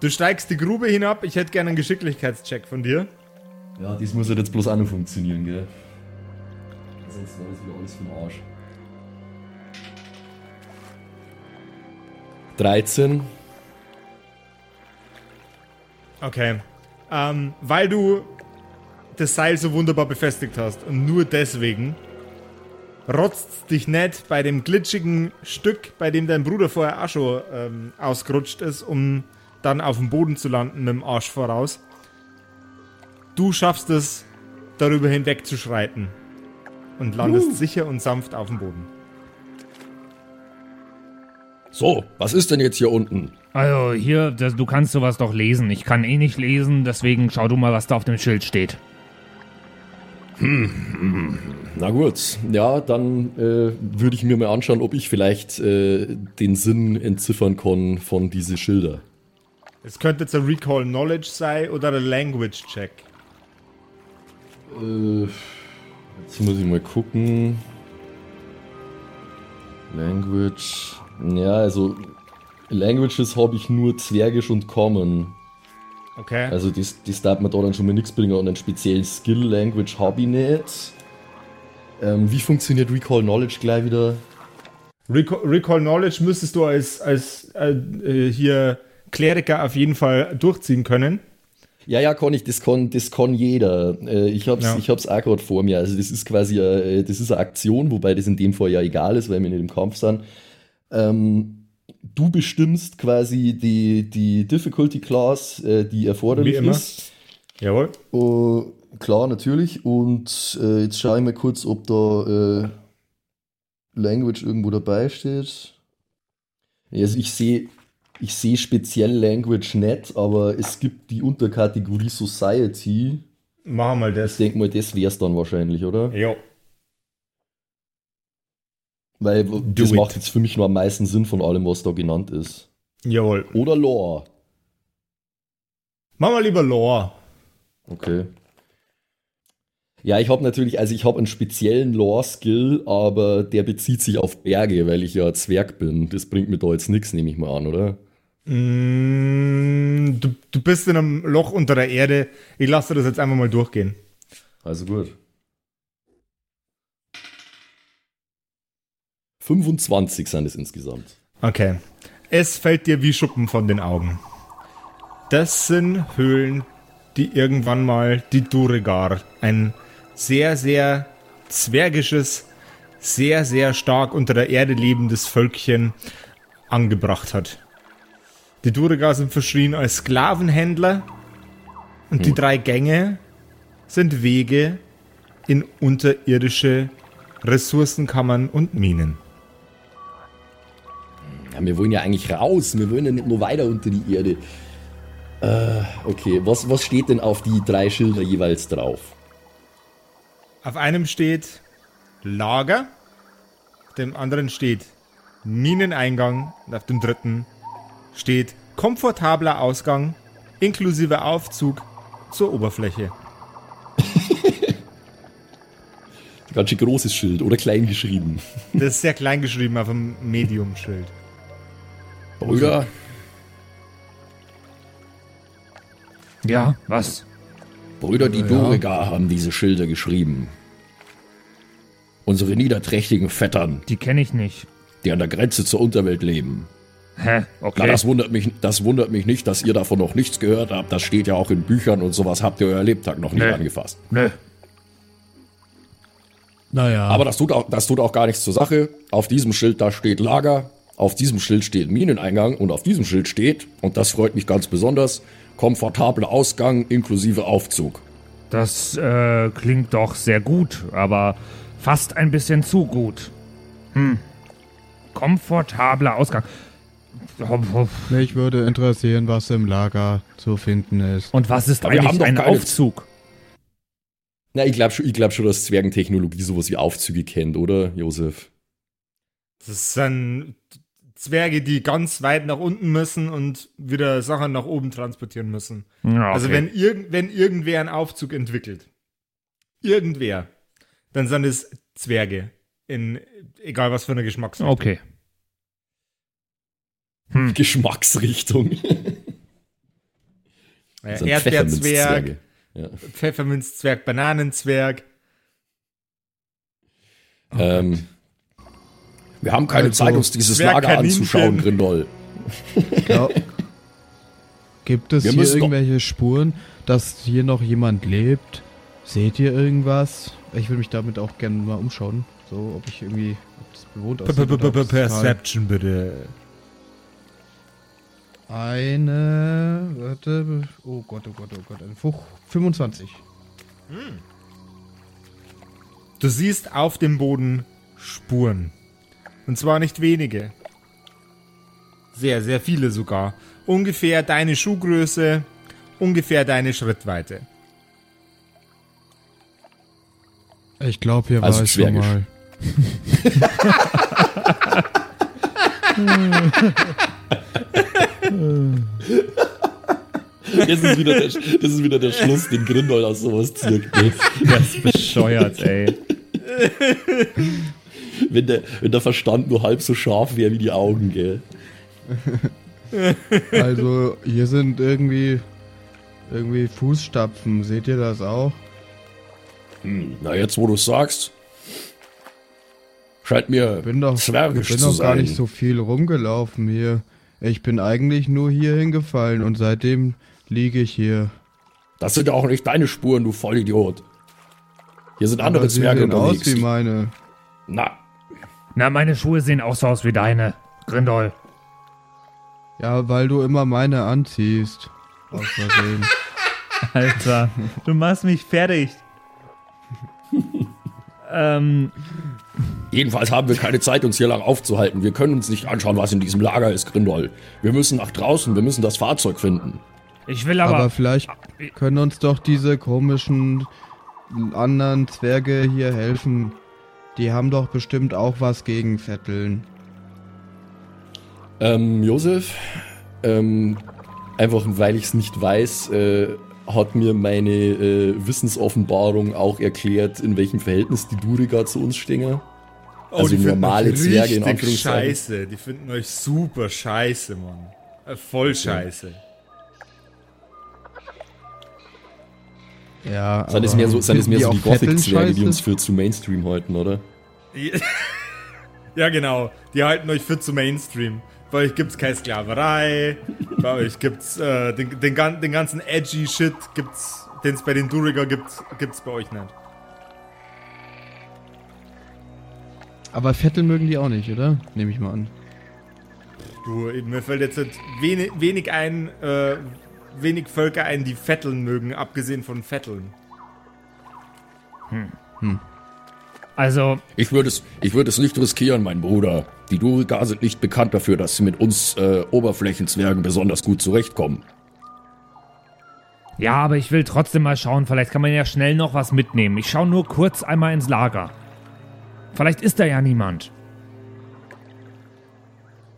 S1: Du steigst die Grube hinab. Ich hätte gerne einen Geschicklichkeitscheck von dir.
S2: Ja, das muss ja jetzt bloß auch noch funktionieren, gell? Sonst war das wieder alles den Arsch. 13.
S1: Okay. Ähm, weil du das Seil so wunderbar befestigt hast und nur deswegen rotzt dich nicht bei dem glitschigen Stück, bei dem dein Bruder vorher auch schon ähm, ausgerutscht ist, um dann auf dem Boden zu landen mit dem Arsch voraus. Du schaffst es, darüber hinwegzuschreiten und landest sicher und sanft auf dem Boden.
S2: So, was ist denn jetzt hier unten?
S3: Also hier, das, du kannst sowas doch lesen. Ich kann eh nicht lesen, deswegen schau du mal, was da auf dem Schild steht.
S2: Na gut, ja, dann äh, würde ich mir mal anschauen, ob ich vielleicht äh, den Sinn entziffern kann von diese Schilder.
S1: Es könnte jetzt ein Recall Knowledge sein oder ein Language Check.
S2: Äh, jetzt muss ich mal gucken. Language. Ja, also Languages habe ich nur Zwergisch und Common.
S1: Okay.
S2: Also das, das darf man da dann schon mal nichts bringen und einen speziellen Skill Language habe ich nicht. Ähm, wie funktioniert Recall Knowledge gleich wieder?
S1: Recall, Recall Knowledge müsstest du als, als äh, äh, hier Kleriker auf jeden Fall durchziehen können.
S2: Ja, ja, kann ich, das kann, das kann jeder. Äh, ich hab's,
S1: Ja.
S2: ich hab's auch gerade vor mir. Also das ist quasi eine, das ist eine Aktion, wobei das in dem Fall ja egal ist, weil wir nicht im Kampf sind. Ähm, du bestimmst quasi die, die Difficulty Class, äh, die erforderlich
S1: Wie immer.
S2: ist.
S1: Jawohl.
S2: Oh, klar, natürlich. Und äh, jetzt schaue ich mal kurz, ob da äh, Language irgendwo dabei steht. Also ich sehe ich sehe speziell Language nicht, aber es gibt die Unterkategorie Society.
S1: Machen wir
S2: Ich
S1: das.
S2: denke mal, das wäre es dann wahrscheinlich, oder?
S1: Jo.
S2: Weil
S1: Do
S2: das
S1: it.
S2: macht jetzt für mich nur am meisten Sinn von allem, was da genannt ist.
S1: Jawohl.
S2: Oder Lore.
S1: Machen wir lieber Lore.
S2: Okay. Ja, ich habe natürlich, also ich habe einen speziellen Lore-Skill, aber der bezieht sich auf Berge, weil ich ja Zwerg bin. Das bringt mir da jetzt nichts, nehme ich mal an, oder?
S1: Mm, du, du bist in einem Loch unter der Erde. Ich lasse das jetzt einfach mal durchgehen.
S2: Also gut. 25 sind es insgesamt.
S1: Okay. Es fällt dir wie Schuppen von den Augen. Das sind Höhlen, die irgendwann mal die Duregar, ein sehr, sehr zwergisches, sehr, sehr stark unter der Erde lebendes Völkchen, angebracht hat. Die Duregar sind verschrien als Sklavenhändler und die drei Gänge sind Wege in unterirdische Ressourcenkammern und Minen.
S2: Ja, wir wollen ja eigentlich raus, wir wollen ja nicht nur weiter unter die Erde. Äh, okay, was, was steht denn auf die drei Schilder jeweils drauf?
S1: Auf einem steht Lager, auf dem anderen steht Mineneingang und auf dem dritten steht komfortabler Ausgang inklusive Aufzug zur Oberfläche.
S2: Ganz schön großes Schild oder klein geschrieben.
S1: Das ist sehr klein geschrieben auf dem Medium-Schild.
S2: Brüder,
S3: Ja, was?
S2: Brüder, die
S4: Ja.
S2: Doriga haben diese Schilder geschrieben. Unsere niederträchtigen Vettern,
S3: Die kenne ich nicht.
S2: die an der Grenze zur Unterwelt leben.
S3: Hä?
S2: Na,
S3: Okay.
S2: das wundert, mich, das wundert mich nicht, dass ihr davon noch nichts gehört habt. Das steht ja auch in Büchern und sowas habt ihr euer Lebtag noch nicht
S3: Nee.
S2: angefasst.
S3: Nö.
S4: Naja,
S2: Aber das tut, auch, das tut auch gar nichts zur Sache. Auf diesem Schild da steht Lager, auf diesem Schild steht Mineneingang und auf diesem Schild steht, und das freut mich ganz besonders, komfortabler Ausgang inklusive Aufzug.
S3: Das äh, klingt doch sehr gut, aber fast ein bisschen zu gut. Hm. Komfortabler Ausgang.
S4: mich würde interessieren, was im Lager zu finden ist.
S3: Und was ist
S2: Aber
S3: eigentlich
S2: doch
S3: ein Aufzug?
S2: Na, ich glaube schon, ich glaub schon, dass Zwergentechnologie sowas wie Aufzüge kennt, oder, Josef?
S1: Das sind Zwerge, die ganz weit nach unten müssen und wieder Sachen nach oben transportieren müssen.
S3: Ja,
S1: Also
S3: okay.
S1: wenn, irgend, wenn irgendwer einen Aufzug entwickelt, irgendwer, dann sind es Zwerge. In egal was für eine Geschmacksrichtung.
S3: Okay. Hm.
S2: Geschmacksrichtung.
S1: Äh,
S2: Das sind
S1: Erdbeerzwerg.
S2: Ja.
S1: Pfefferminzzwerg, Bananenzwerg.
S2: Ähm, wir haben keine
S4: Also,
S2: Zeit, uns dieses Lager anzuschauen, Grindol.
S4: Ja. Gibt es
S2: Wir
S4: hier irgendwelche Spuren, dass hier noch jemand lebt? Seht ihr irgendwas? Ich würde mich damit auch gerne mal umschauen. So, ob ich irgendwie ob das bewohnt aussieht
S1: Perception bitte.
S4: Eine, warte, oh Gott, oh Gott, oh Gott, ein Fuch, 25.
S1: Du siehst auf dem Boden Spuren. Und zwar nicht wenige. Sehr, sehr viele sogar. Ungefähr deine Schuhgröße, ungefähr deine Schrittweite.
S4: Ich glaube, hier
S2: Also
S4: war ich schon mal.
S2: Das ist wieder der, das ist wieder der Schluss, den Grindol aus sowas zirkt. ne?
S3: Das ist bescheuert, ey.
S2: Wenn der, wenn der Verstand nur halb so scharf wäre wie die Augen, gell?
S4: Also, hier sind irgendwie, irgendwie Fußstapfen. Seht ihr das auch?
S2: Hm, na, jetzt wo du sagst. Scheint mir
S4: bin doch,
S2: zwergisch
S4: ich bin
S2: zu
S4: doch gar
S2: sein.
S4: nicht so viel rumgelaufen hier. Ich bin eigentlich nur hier hingefallen und seitdem liege ich hier.
S2: Das sind auch nicht deine Spuren, du Vollidiot. Hier sind andere
S4: Aber sie
S2: Zwerge
S4: sehen aus
S2: unterwegs.
S4: wie meine.
S2: Na,
S3: Na, meine Schuhe sehen auch so aus wie deine. Grindol.
S4: Ja, weil du immer meine anziehst. Aus Versehen.
S3: Alter, du machst mich fertig. ähm,
S2: jedenfalls haben wir keine Zeit, uns hier lang aufzuhalten. Wir können uns nicht anschauen, was in diesem Lager ist, Grindol. Wir müssen nach draußen, wir müssen das Fahrzeug finden.
S3: ich will aber.
S4: Aber vielleicht können uns doch diese komischen anderen Zwerge hier helfen. Die haben doch bestimmt auch was gegen Vetteln.
S2: Ähm, Josef, ähm, einfach weil ich es nicht weiß, äh, hat mir meine äh, Wissensoffenbarung auch erklärt, in welchem Verhältnis die Duriga zu uns stehen.
S1: Oh,
S2: Also
S1: die finden
S2: normale
S1: euch
S2: Zwerge in
S1: richtig
S2: Anführungszeichen.
S1: scheiße. Die finden euch super scheiße, Mann. Äh, voll scheiße.
S4: Ja,
S2: es
S4: aber
S2: mehr so, sind es mehr so die Gothic-Zwerge, die uns für zu Mainstream halten, oder?
S1: Ja, genau. Die halten euch für zu Mainstream. Bei euch gibt's keine Sklaverei. bei euch gibt's äh, den, den, den ganzen edgy Shit, gibt's, den es bei den Duriger gibt, gibt's bei euch nicht.
S4: Aber Vettel mögen die auch nicht, oder? Nehme ich mal an.
S1: Du, mir fällt jetzt wenig, wenig ein, äh, wenig Völker ein, die Vetteln mögen, abgesehen von Vetteln.
S3: also,
S2: Ich würde es, ich würde es nicht riskieren, mein Bruder. Die Duriga sind nicht bekannt dafür, dass sie mit uns äh, Oberflächenzwergen besonders gut zurechtkommen.
S3: ja, aber ich will trotzdem mal schauen. Vielleicht kann man ja schnell noch was mitnehmen. Ich schaue nur kurz einmal ins Lager. Vielleicht ist da ja niemand.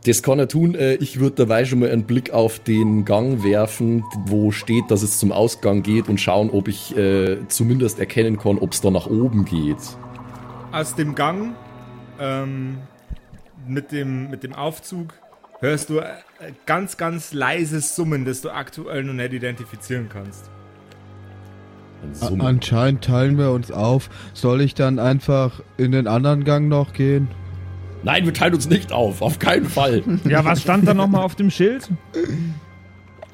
S2: Das kann er tun. Äh, ich würde dabei schon mal einen Blick auf den Gang werfen, wo steht, dass es zum Ausgang geht und schauen, ob ich äh, zumindest erkennen kann, ob es da nach oben geht.
S1: Aus dem Gang ähm, mit, dem, mit dem Aufzug hörst du äh, ganz, ganz leises Summen, das du aktuell noch nicht identifizieren kannst.
S4: Anscheinend teilen wir uns auf. Soll ich dann einfach in den anderen Gang noch gehen?
S2: Nein, wir teilen uns nicht auf, auf keinen Fall.
S3: Ja, was stand da nochmal auf dem Schild?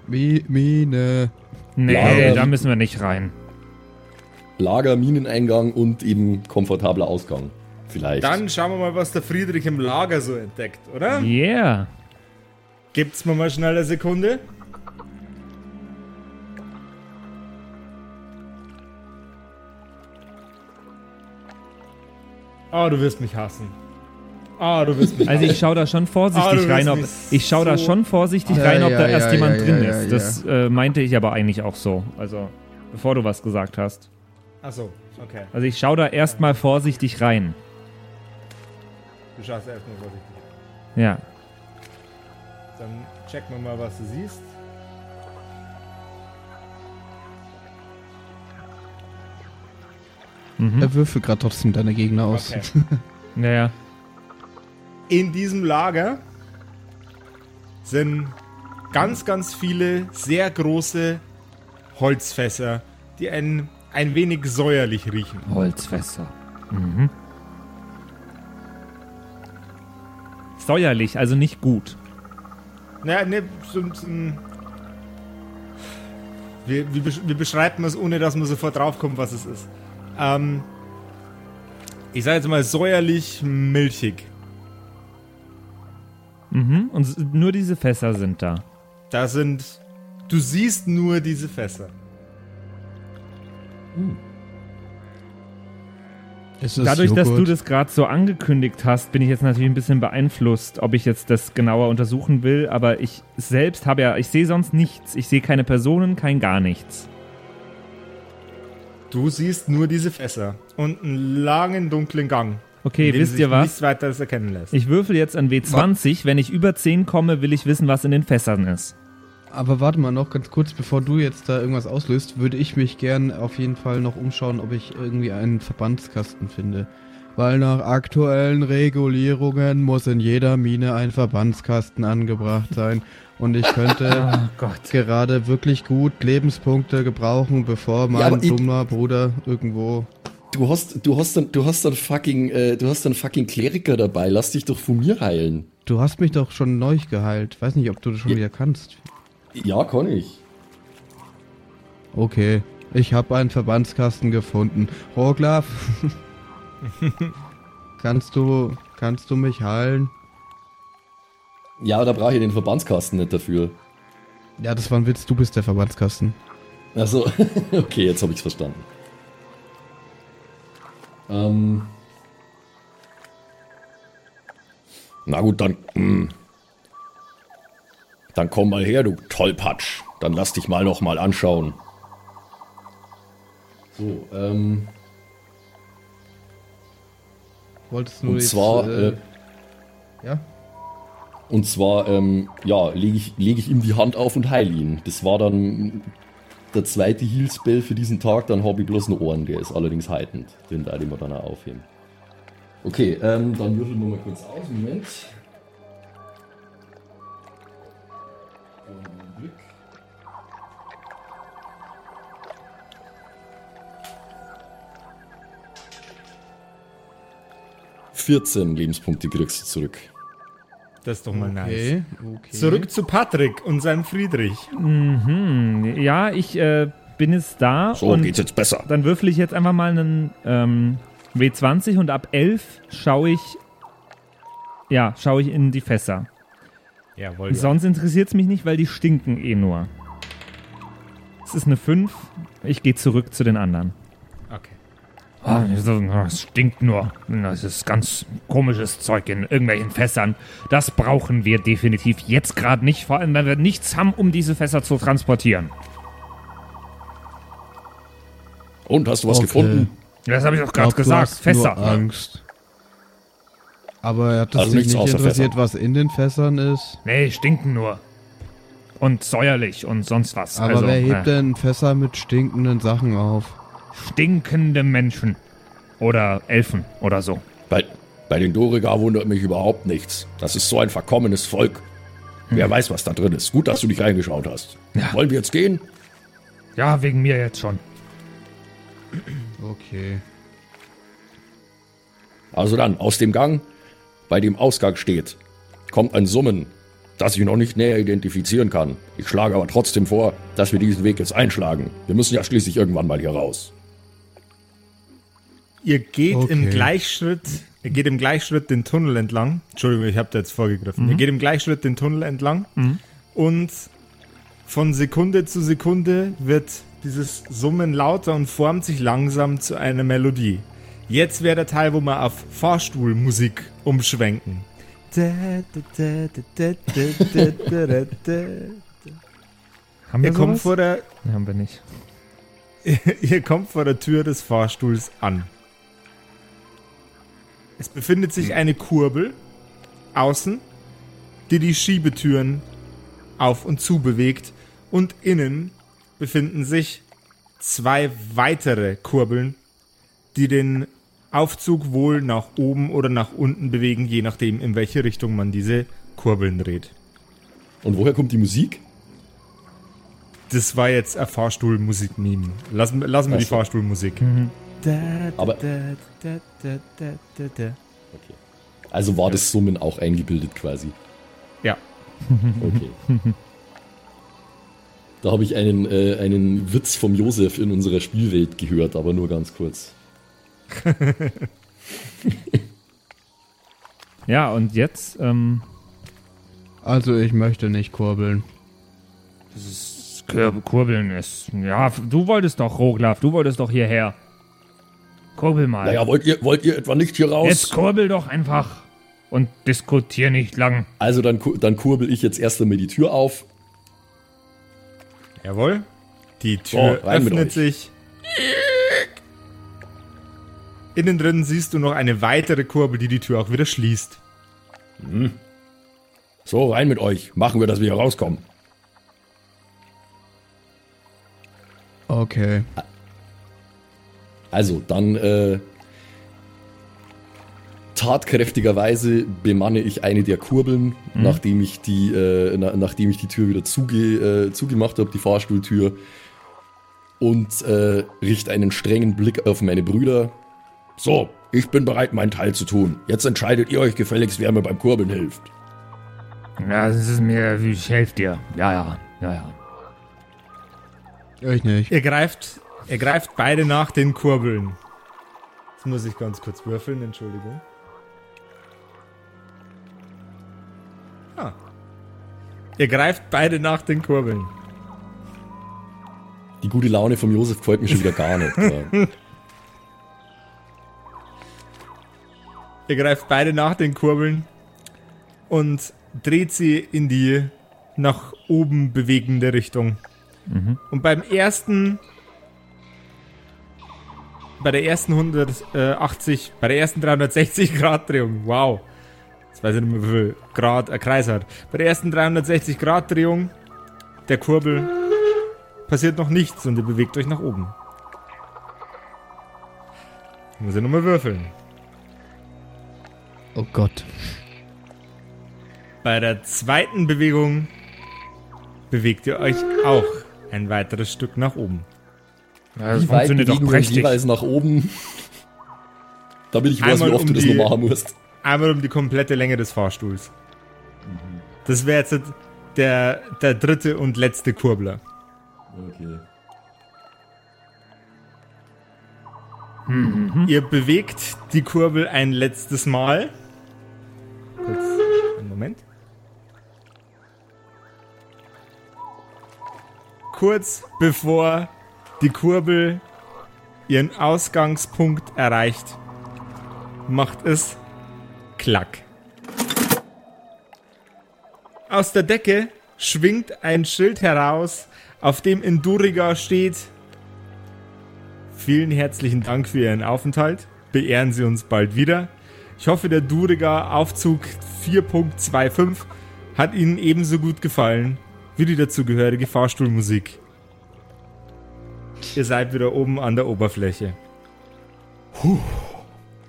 S4: Mi Mine.
S3: Nee,
S2: Lager.
S3: da müssen wir nicht rein.
S2: Lager, Mineneingang und eben komfortabler Ausgang. Vielleicht.
S1: Dann schauen wir mal, was der Friedrich im Lager so entdeckt, oder?
S3: Yeah.
S1: Gibt's mir mal schnell eine Sekunde? Ah, du wirst mich hassen. Ah, du wirst mich
S3: Also ich schaue da schon
S1: Ah,
S3: vorsichtig
S1: du
S3: rein, ob ich schaue da
S1: so-
S3: schon vorsichtig
S4: Ja,
S3: rein, ob
S4: ja,
S3: da
S4: ja,
S3: erst
S4: ja,
S3: jemand
S4: ja,
S3: drin
S4: ja,
S3: ist.
S4: ja.
S3: Das äh, meinte ich aber eigentlich auch so. Also bevor du was gesagt hast.
S1: Achso, okay.
S3: Also ich schaue da erstmal vorsichtig rein.
S1: Du schaust erstmal vorsichtig.
S3: Ja.
S1: Dann checken wir mal, was du siehst.
S4: Er würfel gerade trotzdem deine Gegner aus.
S1: Okay.
S3: Naja.
S1: In diesem Lager sind ganz, ganz viele sehr große Holzfässer, die ein, ein wenig säuerlich riechen.
S3: Holzfässer. Mhm. Säuerlich, also nicht gut.
S1: Naja, ne, so, so. Wie, wie, wie beschreibt man es, ohne dass man sofort draufkommt, was es ist? Ähm, ich sage jetzt mal säuerlich milchig.
S3: Mhm. Und nur diese Fässer sind da.
S1: Da sind. Du siehst nur diese Fässer.
S4: Ist es
S3: Dadurch, dass du
S4: Joghurt?
S3: das gerade so angekündigt hast, bin ich jetzt natürlich ein bisschen beeinflusst, ob ich jetzt das genauer untersuchen will. Aber ich selbst habe ja, ich sehe sonst nichts. Ich sehe keine Personen, kein gar nichts.
S1: Du siehst nur diese Fässer und einen langen, dunklen Gang.
S3: Okay, wisst
S1: sich
S3: ihr was?
S1: Nichts weiteres erkennen lässt.
S3: Ich würfel jetzt an W20. Wenn ich über 10 komme, will ich wissen, was in den Fässern ist.
S4: Aber warte mal noch ganz kurz, bevor du jetzt da irgendwas auslöst, würde ich mich gern auf jeden Fall noch umschauen, ob ich irgendwie einen Verbandskasten finde. Weil nach aktuellen Regulierungen muss in jeder Mine ein Verbandskasten angebracht sein. Und ich könnte
S3: Oh Gott.
S4: gerade wirklich gut Lebenspunkte gebrauchen, bevor mein
S2: ich-
S4: dummer Bruder irgendwo
S2: Du hast, du hast dann, du hast dann fucking, äh, du hast dann fucking Kleriker dabei. Lass dich doch von mir heilen.
S4: Du hast mich doch schon neu geheilt. Weiß nicht, ob du das schon
S2: Ja.
S4: wieder kannst.
S2: Ja, kann ich.
S4: Okay. Ich habe einen Verbandskasten gefunden. Roglaf. kannst du, kannst du mich heilen?
S2: Ja, da brauche ich den Verbandskasten nicht dafür.
S4: Ja, das war ein Witz. Du bist der Verbandskasten.
S2: Also, okay, jetzt habe ich's verstanden. Ähm. Na gut, dann. hm. Dann komm mal her, du Tollpatsch. Dann lass dich mal noch mal anschauen. So, ähm.
S4: Wolltest du
S2: Und
S4: jetzt,
S2: zwar,
S4: äh,
S2: äh,
S4: ja?
S2: Und zwar, ähm, ja, lege ich, leg ich ihm die Hand auf und heile ihn. Das war dann der zweite Heal-Spell für diesen Tag. Dann habe ich bloß einen Ohren, der ist allerdings heitend. Den werde ich mir dann auch aufheben. Okay, ähm, dann würfeln wir mal kurz aus. Moment. Glück. Vierzehn Lebenspunkte kriegst du zurück.
S1: Das ist doch mal nice.
S4: Okay, okay.
S1: Zurück zu Patrick und seinem Friedrich.
S3: Mhm. Ja, ich äh, bin jetzt da
S2: So
S3: und
S2: geht's jetzt besser.
S3: dann würfel ich jetzt einfach mal einen ähm, W20 und ab 11 schaue ich ja, schaue ich in die Fässer.
S1: Jawohl.
S3: Sonst interessiert es mich nicht, weil die stinken eh nur. Es ist eine 5. Ich gehe zurück zu den anderen.
S1: Okay.
S3: Ah, Es stinkt nur. Das ist ganz komisches Zeug in irgendwelchen Fässern. Das brauchen wir definitiv jetzt gerade nicht, vor allem wenn wir nichts haben, um diese Fässer zu transportieren.
S2: Und hast du was
S4: Okay.
S2: gefunden?
S3: Das habe ich doch
S4: Ich
S3: gerade gesagt.
S4: hast
S3: Fässer.
S4: Nur Angst. Aber hat das
S2: Also
S4: dich nicht interessiert,
S2: Fässer.
S4: was in den Fässern ist?
S3: Nee, stinken nur. Und säuerlich und sonst was.
S4: Aber
S3: also,
S4: wer hebt
S3: äh,
S4: denn Fässer mit stinkenden Sachen auf?
S3: Stinkende Menschen. Oder Elfen oder so.
S2: Bei, bei den Doriga wundert mich überhaupt nichts. Das ist so ein verkommenes Volk. Wer weiß, was da drin ist. Gut, dass du nicht reingeschaut hast.
S3: Ja.
S2: Wollen wir jetzt gehen?
S3: Ja, wegen mir jetzt schon.
S4: Okay.
S2: Also dann, aus dem Gang, bei dem Ausgang steht, kommt ein Summen, das ich noch nicht näher identifizieren kann. Ich schlage aber trotzdem vor, dass wir diesen Weg jetzt einschlagen. Wir müssen ja schließlich irgendwann mal hier raus.
S1: Ihr geht im
S4: Okay.
S1: Gleichschritt, ihr geht im Gleichschritt den Tunnel entlang. Entschuldigung, ich habe da jetzt vorgegriffen. Ihr geht im Gleichschritt den Tunnel entlang und von Sekunde zu Sekunde wird dieses Summen lauter und formt sich langsam zu einer Melodie. Jetzt wäre der Teil, wo wir auf Fahrstuhlmusik umschwenken.
S3: Haben wir
S1: Ihr kommt
S3: sowas?
S1: vor der
S3: Nee, haben wir nicht.
S1: Ihr kommt vor der Tür des Fahrstuhls an. Es befindet sich eine Kurbel außen, die die Schiebetüren auf und zu bewegt und innen befinden sich zwei weitere Kurbeln, die den Aufzug wohl nach oben oder nach unten bewegen, je nachdem, in welche Richtung man diese Kurbeln dreht.
S2: Und woher kommt die Musik?
S1: Das war jetzt ein Fahrstuhlmusik-Meme. Lassen, lassen wir die
S2: Ach so. Aber- Okay. Also war das Summen auch eingebildet quasi.
S1: Ja.
S2: Okay. Da habe ich einen, äh, einen Witz vom Josef in unserer Spielwelt gehört, aber nur ganz kurz.
S3: Ja, und jetzt, ähm,
S4: Also ich möchte nicht kurbeln.
S3: Kur Kurbeln ist. Ja, du wolltest doch, Roglaf, du wolltest doch hierher. Kurbel mal.
S2: Naja, wollt ihr, wollt ihr etwa nicht hier raus?
S3: jetzt kurbel doch einfach und diskutier nicht lang.
S2: Also dann, dann kurbel ich jetzt erst einmal die Tür auf.
S1: Jawohl. Die Tür
S2: mit
S1: öffnet sich. Innen drin siehst du noch eine weitere Kurbel, die die Tür auch wieder schließt.
S2: So, rein mit euch. Machen wir, dass wir hier rauskommen.
S4: Okay.
S2: Also, dann äh, tatkräftigerweise bemanne ich eine der Kurbeln, nachdem, ich die, äh, na, nachdem ich die Tür wieder zuge, äh, zugemacht habe, die Fahrstuhltür, und äh, richte einen strengen Blick auf meine Brüder. So, ich bin bereit, meinen Teil zu tun. Jetzt entscheidet ihr euch gefälligst, wer mir beim Kurbeln hilft.
S3: Ja, das ist mir, ich helfe dir. Ja, ja, ja, ja.
S4: Ich nicht.
S1: Ihr greift, ihr greift beide nach den Kurbeln. Jetzt muss ich ganz kurz würfeln, Entschuldigung. Ah. Ihr greift beide nach den Kurbeln.
S2: Die gute Laune vom Josef gefällt mir schon wieder gar nicht.
S1: Ihr greift beide nach den Kurbeln und dreht sie in die nach oben bewegende Richtung. Und beim ersten, bei der ersten 180, bei der ersten 360 Grad Drehung, wow, jetzt weiß ich nicht mehr, wie viel Grad ein Kreis hat. Bei der ersten 360 Grad Drehung der Kurbel passiert noch nichts und ihr bewegt euch nach oben. Muss ich nochmal würfeln.
S4: Oh Gott.
S1: Bei der zweiten Bewegung bewegt ihr euch auch ein weiteres Stück nach oben.
S3: Ja das
S2: Wie weit
S3: funktioniert doch prächtig.
S2: jeweils nach oben. Damit ich weiß,
S1: Einmal
S2: wie oft
S1: um
S2: du das
S1: die-
S2: noch machen musst.
S1: Einmal um die komplette Länge des Fahrstuhls. Das wäre jetzt der, der dritte und letzte Kurbler.
S2: Okay.
S1: Ihr bewegt die Kurbel ein letztes Mal. Kurz, einen Moment. Kurz bevor die Kurbel ihren Ausgangspunkt erreicht, macht es Klack. Aus der Decke schwingt ein Schild heraus, auf dem in Duriga steht Vielen herzlichen Dank für Ihren Aufenthalt. Beehren Sie uns bald wieder. Ich hoffe, der Duriger Aufzug 4.25 hat Ihnen ebenso gut gefallen wie die dazugehörige Fahrstuhlmusik. Ihr seid wieder oben an der Oberfläche.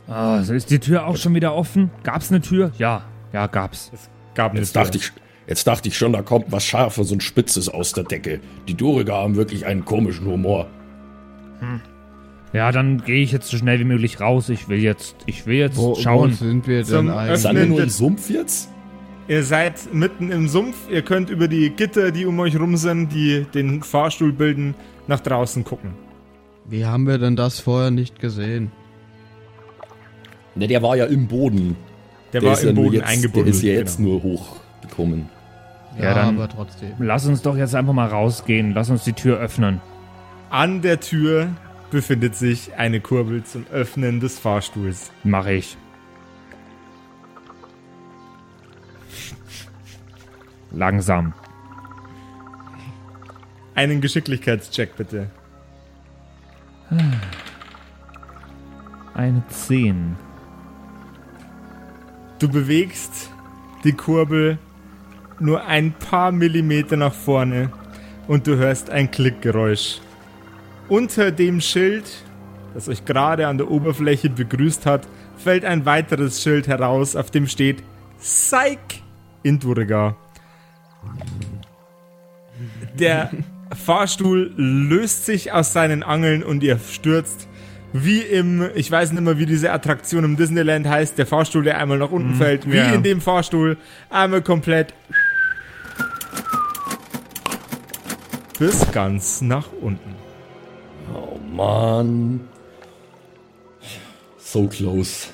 S3: Ah, so ist die Tür auch schon wieder offen? Gab's eine Tür? Ja, ja, gab's.
S1: Es gab eine
S2: Jetzt
S1: Tür.
S2: dachte ich, jetzt dachte ich schon, da kommt was Scharfes und Spitzes aus der Decke. Die Duriger haben wirklich einen komischen Humor.
S3: Ja, dann gehe ich jetzt so schnell wie möglich raus. Ich will jetzt, ich will jetzt
S4: Wo, wo
S3: schauen.
S4: sind wir
S1: Zum
S4: denn eigentlich?
S2: Sind wir nur im Sumpf jetzt?
S1: Ihr seid mitten im Sumpf. Ihr könnt über die Gitter, die um euch rum sind, die den Fahrstuhl bilden, nach draußen gucken.
S4: Wie haben wir denn das vorher nicht gesehen?
S2: Ne, der war ja im Boden.
S1: Der, war
S2: ist ja
S1: im
S2: nur
S1: Boden
S2: jetzt,
S1: eingebunden.
S2: Der ist ja jetzt
S1: genau.
S2: nur hochgekommen.
S3: Ja, dann-
S4: aber trotzdem.
S3: Lass uns doch jetzt einfach mal rausgehen. Lass uns die Tür öffnen.
S1: An der Tür befindet sich eine Kurbel zum Öffnen des Fahrstuhls.
S3: Mach ich. Langsam.
S1: Einen Geschicklichkeitscheck bitte.
S3: Eine 10.
S1: Du bewegst die Kurbel nur ein paar Millimeter nach vorne und du hörst ein Klickgeräusch. Unter dem Schild, das euch gerade an der Oberfläche begrüßt hat, fällt ein weiteres Schild heraus, auf dem steht Psych in Duriga. Der Fahrstuhl löst sich aus seinen Angeln und ihr stürzt wie im, ich weiß nicht mehr, wie diese Attraktion im Disneyland heißt, der Fahrstuhl, der einmal nach unten fällt, wie
S3: ja.
S1: in dem Fahrstuhl, einmal komplett bis ganz nach unten.
S2: Oh Mann. So close.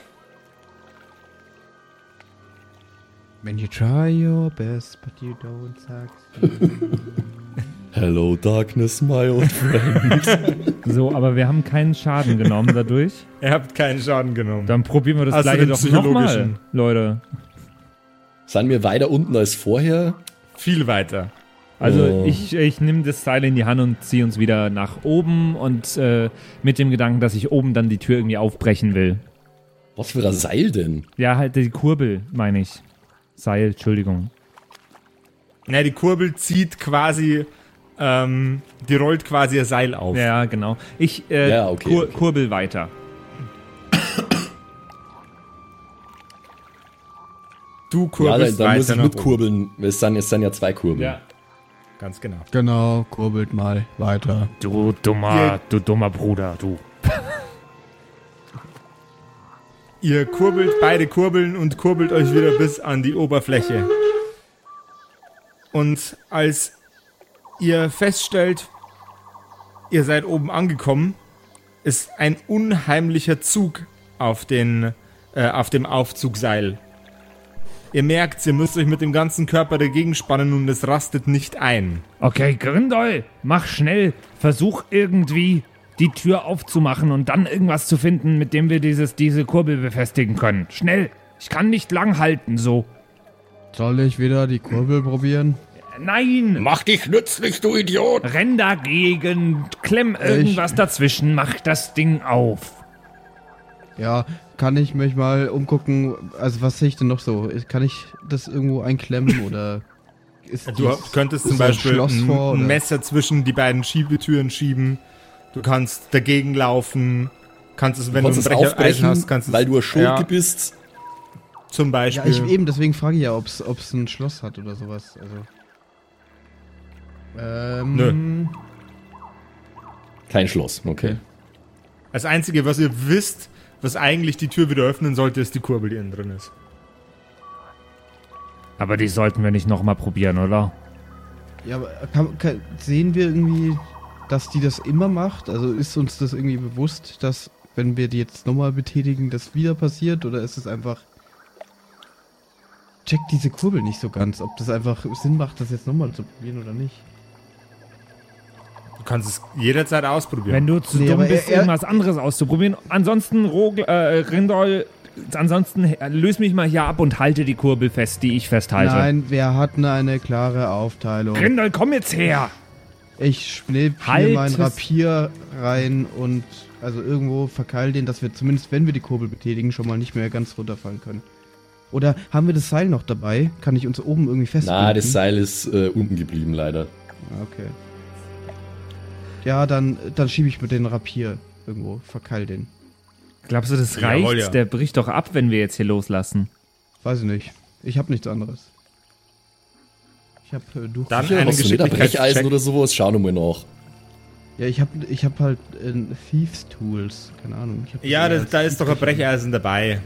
S4: When you try your best, but you don't succeed.
S2: Hello, Darkness, my old friend.
S3: So, aber wir haben keinen Schaden genommen dadurch.
S1: Ihr habt keinen Schaden genommen.
S3: Dann probieren wir das
S1: Außer
S3: gleiche doch nochmal. Leute.
S2: Sind wir weiter unten als vorher?
S1: Viel weiter.
S3: Also
S2: Oh.
S3: ich, ich nehme das Seil in die Hand und ziehe uns wieder nach oben und äh, mit dem Gedanken, dass ich oben dann die Tür irgendwie aufbrechen will.
S2: Was für ein Seil denn?
S3: Ja, halt die Kurbel, meine ich. Seil, Entschuldigung.
S1: Na, die Kurbel zieht quasi, ähm, die rollt quasi ihr Seil auf.
S3: Ja, genau. Ich äh,
S2: Ja, okay,
S3: kur
S2: okay.
S3: kurbel weiter.
S1: Du
S2: Ja, dann,
S1: kurbelst
S2: dann muss
S1: weiter
S2: ich
S1: nach oben.
S2: mitkurbeln. Es sind, es sind ja zwei Kurbeln.
S3: Ja.
S1: Ganz genau.
S4: genau, kurbelt mal weiter.
S3: Du dummer,
S1: Ihr-
S3: du dummer Bruder, du.
S1: Ihr kurbelt, beide kurbeln und kurbelt euch wieder bis an die Oberfläche. Und als ihr feststellt, ihr seid oben angekommen, ist ein unheimlicher Zug auf, den, äh, auf dem Aufzugseil. Ihr merkt, ihr müsst euch mit dem ganzen Körper dagegen spannen und es rastet nicht ein.
S3: Okay, Grindol, mach schnell. Versuch irgendwie die Tür aufzumachen und dann irgendwas zu finden, mit dem wir dieses, diese Kurbel befestigen können. Schnell. Ich kann nicht lang halten, so.
S4: Soll ich wieder die Kurbel probieren?
S3: Nein!
S2: Mach dich nützlich, du Idiot!
S3: Renn dagegen, klemm irgendwas dazwischen, mach das Ding auf.
S4: Ja, kann ich mich mal umgucken, also was sehe ich denn noch so? Kann ich das irgendwo einklemmen oder ist
S1: Du
S4: dies-
S1: könntest zum
S4: ein
S1: Beispiel ein,
S4: vor,
S1: ein? Messer zwischen die beiden Schiebetüren schieben. Du kannst dagegen laufen. Kannst es, wenn du,
S2: kannst
S1: ein
S2: es
S1: Brecheisen
S2: aufbrechen,
S1: hast, kannst du
S2: weil du ein Schurke
S1: ja,
S2: bist.
S1: Zum
S4: Ja,
S1: Beispiel.
S4: ich eben, deswegen frage ich ja, ob es ein Schloss hat oder sowas. Also. Ähm,
S1: Nö.
S2: Kein Schloss, okay.
S1: Das Einzige, was ihr wisst, was eigentlich die Tür wieder öffnen sollte, ist die Kurbel, die innen drin ist.
S3: Aber die sollten wir nicht nochmal probieren, oder?
S4: Ja, aber kann, kann, sehen wir irgendwie, dass die das immer macht? Also ist uns das irgendwie bewusst, dass wenn wir die jetzt nochmal betätigen, das wieder passiert? Oder ist es einfach. Check diese Kurbel nicht so ganz, ob das einfach Sinn macht, das jetzt nochmal zu probieren oder nicht.
S1: Du kannst es jederzeit ausprobieren.
S3: Wenn du zu
S4: Nee,
S3: dumm bist,
S4: er- er-
S3: irgendwas anderes auszuprobieren. Ansonsten, Rogl, äh, Rindol, ansonsten äh, löse mich mal hier ab und halte die Kurbel fest, die ich festhalte.
S4: Nein, wir hatten eine klare Aufteilung.
S3: Rindol, komm jetzt her!
S4: Ich schnipp
S3: Halt
S4: hier mein
S3: es-
S4: Rapier rein und also irgendwo verkeil den, dass wir zumindest, wenn wir die Kurbel betätigen, schon mal nicht mehr ganz runterfallen können. Oder haben wir das Seil noch dabei? Kann ich uns oben irgendwie festbinden?
S2: Na, das Seil ist äh, unten geblieben, leider.
S4: Ah, Okay. Ja, dann, dann schiebe ich mit den Rapier irgendwo, verkeil den.
S3: Glaubst du, das reicht?
S1: Jawohl, ja.
S3: Der bricht doch ab, wenn wir jetzt hier loslassen.
S4: Weiß ich nicht. Ich habe nichts anderes. Ich habe äh, durch.
S1: Dann eine Geschicklichkeitscheck.
S2: oder sowas? Schau noch mal nach.
S4: Ja, ich habe ich hab halt äh, Thieves Tools. Keine Ahnung.
S1: Ja,
S4: das
S1: da, ist doch ein Brecheisen dabei.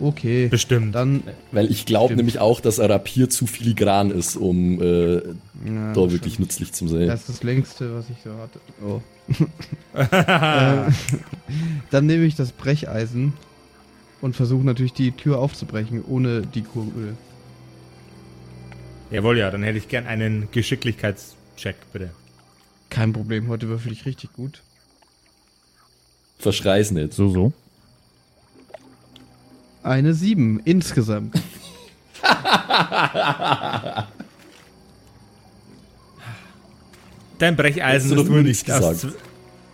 S4: Okay.
S1: Bestimmt.
S4: Dann.
S2: Weil ich glaube
S4: Stimmt.
S2: nämlich auch, dass ein Rapier zu filigran ist, um äh,
S4: Ja,
S2: da wirklich nützlich zu sein.
S4: Das ist das längste, was ich so hatte. Oh. äh, dann nehme ich das Brecheisen und versuche natürlich die Tür aufzubrechen, ohne die Kurbel.
S1: Jawohl, ja, dann hätte ich gern einen Geschicklichkeitscheck, bitte.
S4: Kein Problem, heute würfel ich richtig gut.
S2: Verschrei's nicht.
S3: So, so.
S4: Eine 7 insgesamt.
S1: Dein Brecheisen ist wohl nicht aus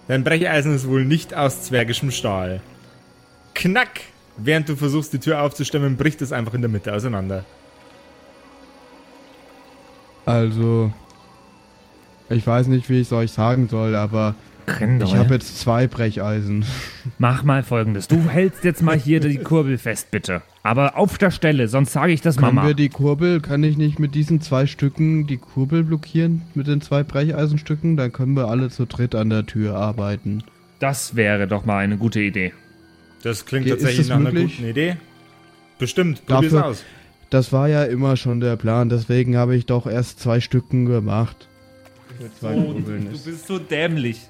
S1: Dein Brecheisen ist wohl nicht aus zwergischem Stahl. Knack! Während du versuchst, die Tür aufzustemmen, bricht es einfach in der Mitte auseinander.
S4: Also, ich weiß nicht, wie ich es euch sagen soll, aber
S3: Rindol,
S4: ich habe jetzt zwei Brecheisen.
S3: mach mal folgendes. Du hältst jetzt mal hier die Kurbel fest, bitte. Aber auf der Stelle, sonst sage ich das
S4: Können
S3: Mama.
S4: wir die Kurbel, kann ich nicht mit diesen zwei Stücken die Kurbel blockieren? Mit den zwei Brecheisenstücken? Dann können wir alle zu dritt an der Tür arbeiten.
S3: Das wäre doch mal eine gute Idee.
S1: Das klingt
S4: Ist
S1: tatsächlich
S4: das
S1: nach einer
S4: möglich?
S1: guten Idee. Bestimmt, probier's
S4: Dafür-
S1: aus.
S4: Das war ja immer schon der Plan, deswegen habe ich doch erst zwei Stücken gemacht. Zwei Kurbeln ist.
S3: bist so dämlich.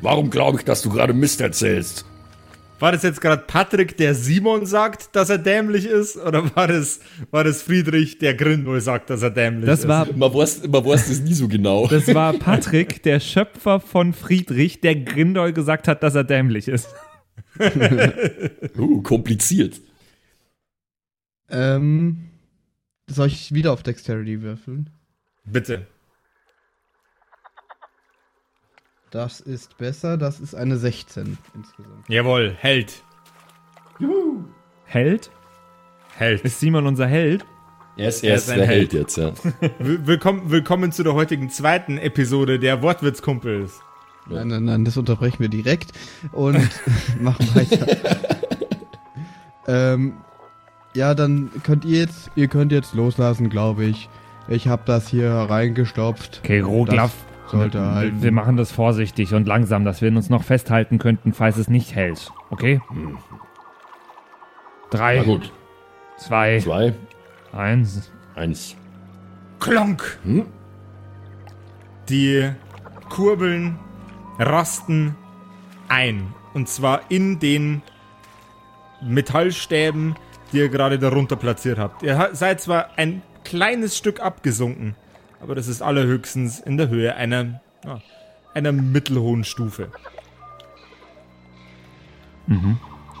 S2: Warum glaube ich, dass du gerade Mist erzählst?
S1: War das jetzt gerade Patrick, der Simon sagt, dass er dämlich ist? Oder war das, war das Friedrich, der Grindel sagt, dass er dämlich
S3: Das
S1: ist?
S3: war,
S2: Man weiß, man weiß das nie so genau.
S3: das war Patrick, der Schöpfer von Friedrich, der Grindol gesagt hat, dass er dämlich ist.
S2: Uh, kompliziert.
S4: Ähm, soll ich wieder auf Dexterity würfeln?
S1: Bitte.
S4: Das ist besser, das ist eine 16 insgesamt.
S1: Jawohl, Held.
S3: Held?
S1: Held.
S3: Ist Simon unser Held?
S2: Er ist,
S1: Er
S2: er
S1: ist
S2: ist
S1: ein
S2: der
S1: Held.
S2: Held jetzt, ja.
S1: Will- Willkommen, willkommen zu der heutigen zweiten Episode der Wortwitzkumpels.
S2: Ja.
S4: Nein, nein, nein, das unterbrechen wir direkt und machen weiter. ähm, ja, dann könnt ihr jetzt, ihr könnt jetzt loslassen, glaube ich. Ich habe das hier reingestopft.
S3: Okay, Roglaf,
S4: Das sollte
S3: wir,
S4: halten.
S3: wir machen das vorsichtig und langsam, dass wir uns noch festhalten könnten, falls es nicht hält. Okay? Drei,
S2: Na gut.
S3: zwei,
S2: Zwei,
S3: eins.
S2: eins.
S1: Klonk!
S2: Hm?
S1: Die Kurbeln rasten ein. Und zwar in den Metallstäben, die ihr gerade darunter platziert habt. Ihr seid zwar ein kleines Stück abgesunken, aber das ist allerhöchstens in der Höhe einer, ja, einer mittelhohen Stufe.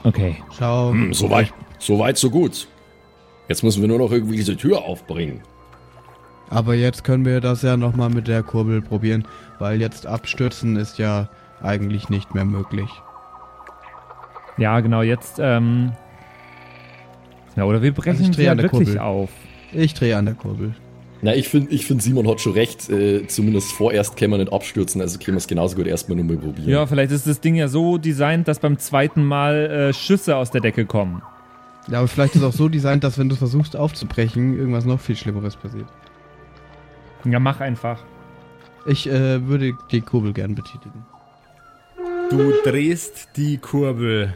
S3: Okay.
S4: Schau,
S2: Hm, so weit, so weit, so gut. Jetzt müssen wir nur noch irgendwie diese Tür aufbringen.
S4: aber jetzt können wir das ja nochmal mit der Kurbel probieren, weil jetzt abstürzen ist ja eigentlich nicht mehr möglich.
S3: Ja, genau, jetzt, ähm. Ja, oder wir brechen
S4: Also ich
S3: sie
S4: drehe
S3: ja
S4: an der
S3: wirklich
S4: Kurbel.
S3: auf.
S4: Ich drehe an der Kurbel.
S2: Na, ich finde, ich find, Simon hat schon recht. Äh, zumindest vorerst können wir nicht abstürzen, also können wir es genauso gut erstmal nur mal probieren.
S3: Ja, vielleicht ist das Ding ja so designt, dass beim zweiten Mal äh, Schüsse aus der Decke kommen.
S4: Ja, aber vielleicht ist es auch so designt, dass wenn du versuchst aufzubrechen, irgendwas noch viel Schlimmeres passiert.
S3: Ja, mach einfach.
S4: Ich äh, würde die Kurbel gern betätigen.
S1: Du drehst die Kurbel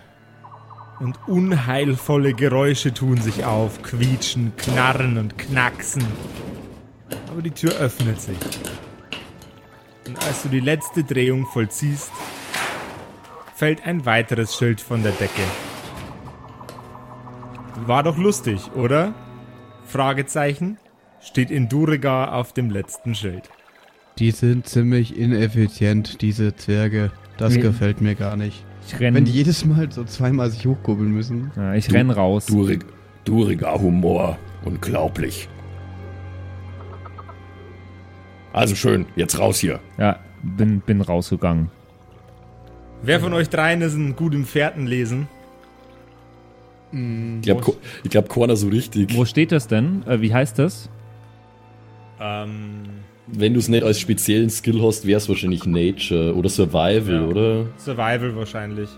S1: und unheilvolle Geräusche tun sich auf, quietschen, knarren und knacksen. Aber die Tür öffnet sich. Und als du die letzte Drehung vollziehst, fällt ein weiteres Schild von der Decke. War doch lustig, oder? Fragezeichen steht in Duriga auf dem letzten Schild.
S4: Die sind ziemlich ineffizient, diese Zwerge. Das
S3: Nee.
S4: gefällt mir gar nicht.
S3: Ich renn,
S4: Wenn die jedes Mal so zweimal sich hochkurbeln müssen.
S3: ja, ich renn raus.
S2: Durig, duriger Humor. Unglaublich. Also schön, jetzt raus hier.
S3: Ja, bin, bin rausgegangen.
S1: Wer von euch dreien ist ein gut im Fährtenlesen?
S2: Ich glaube, ich glaub, keiner so richtig.
S3: Wo steht das denn? Äh, wie heißt das?
S1: Ähm,
S2: Wenn du es nicht als speziellen Skill hast, wäre es wahrscheinlich Nature oder Survival,
S1: Ja.
S2: oder?
S1: Survival wahrscheinlich.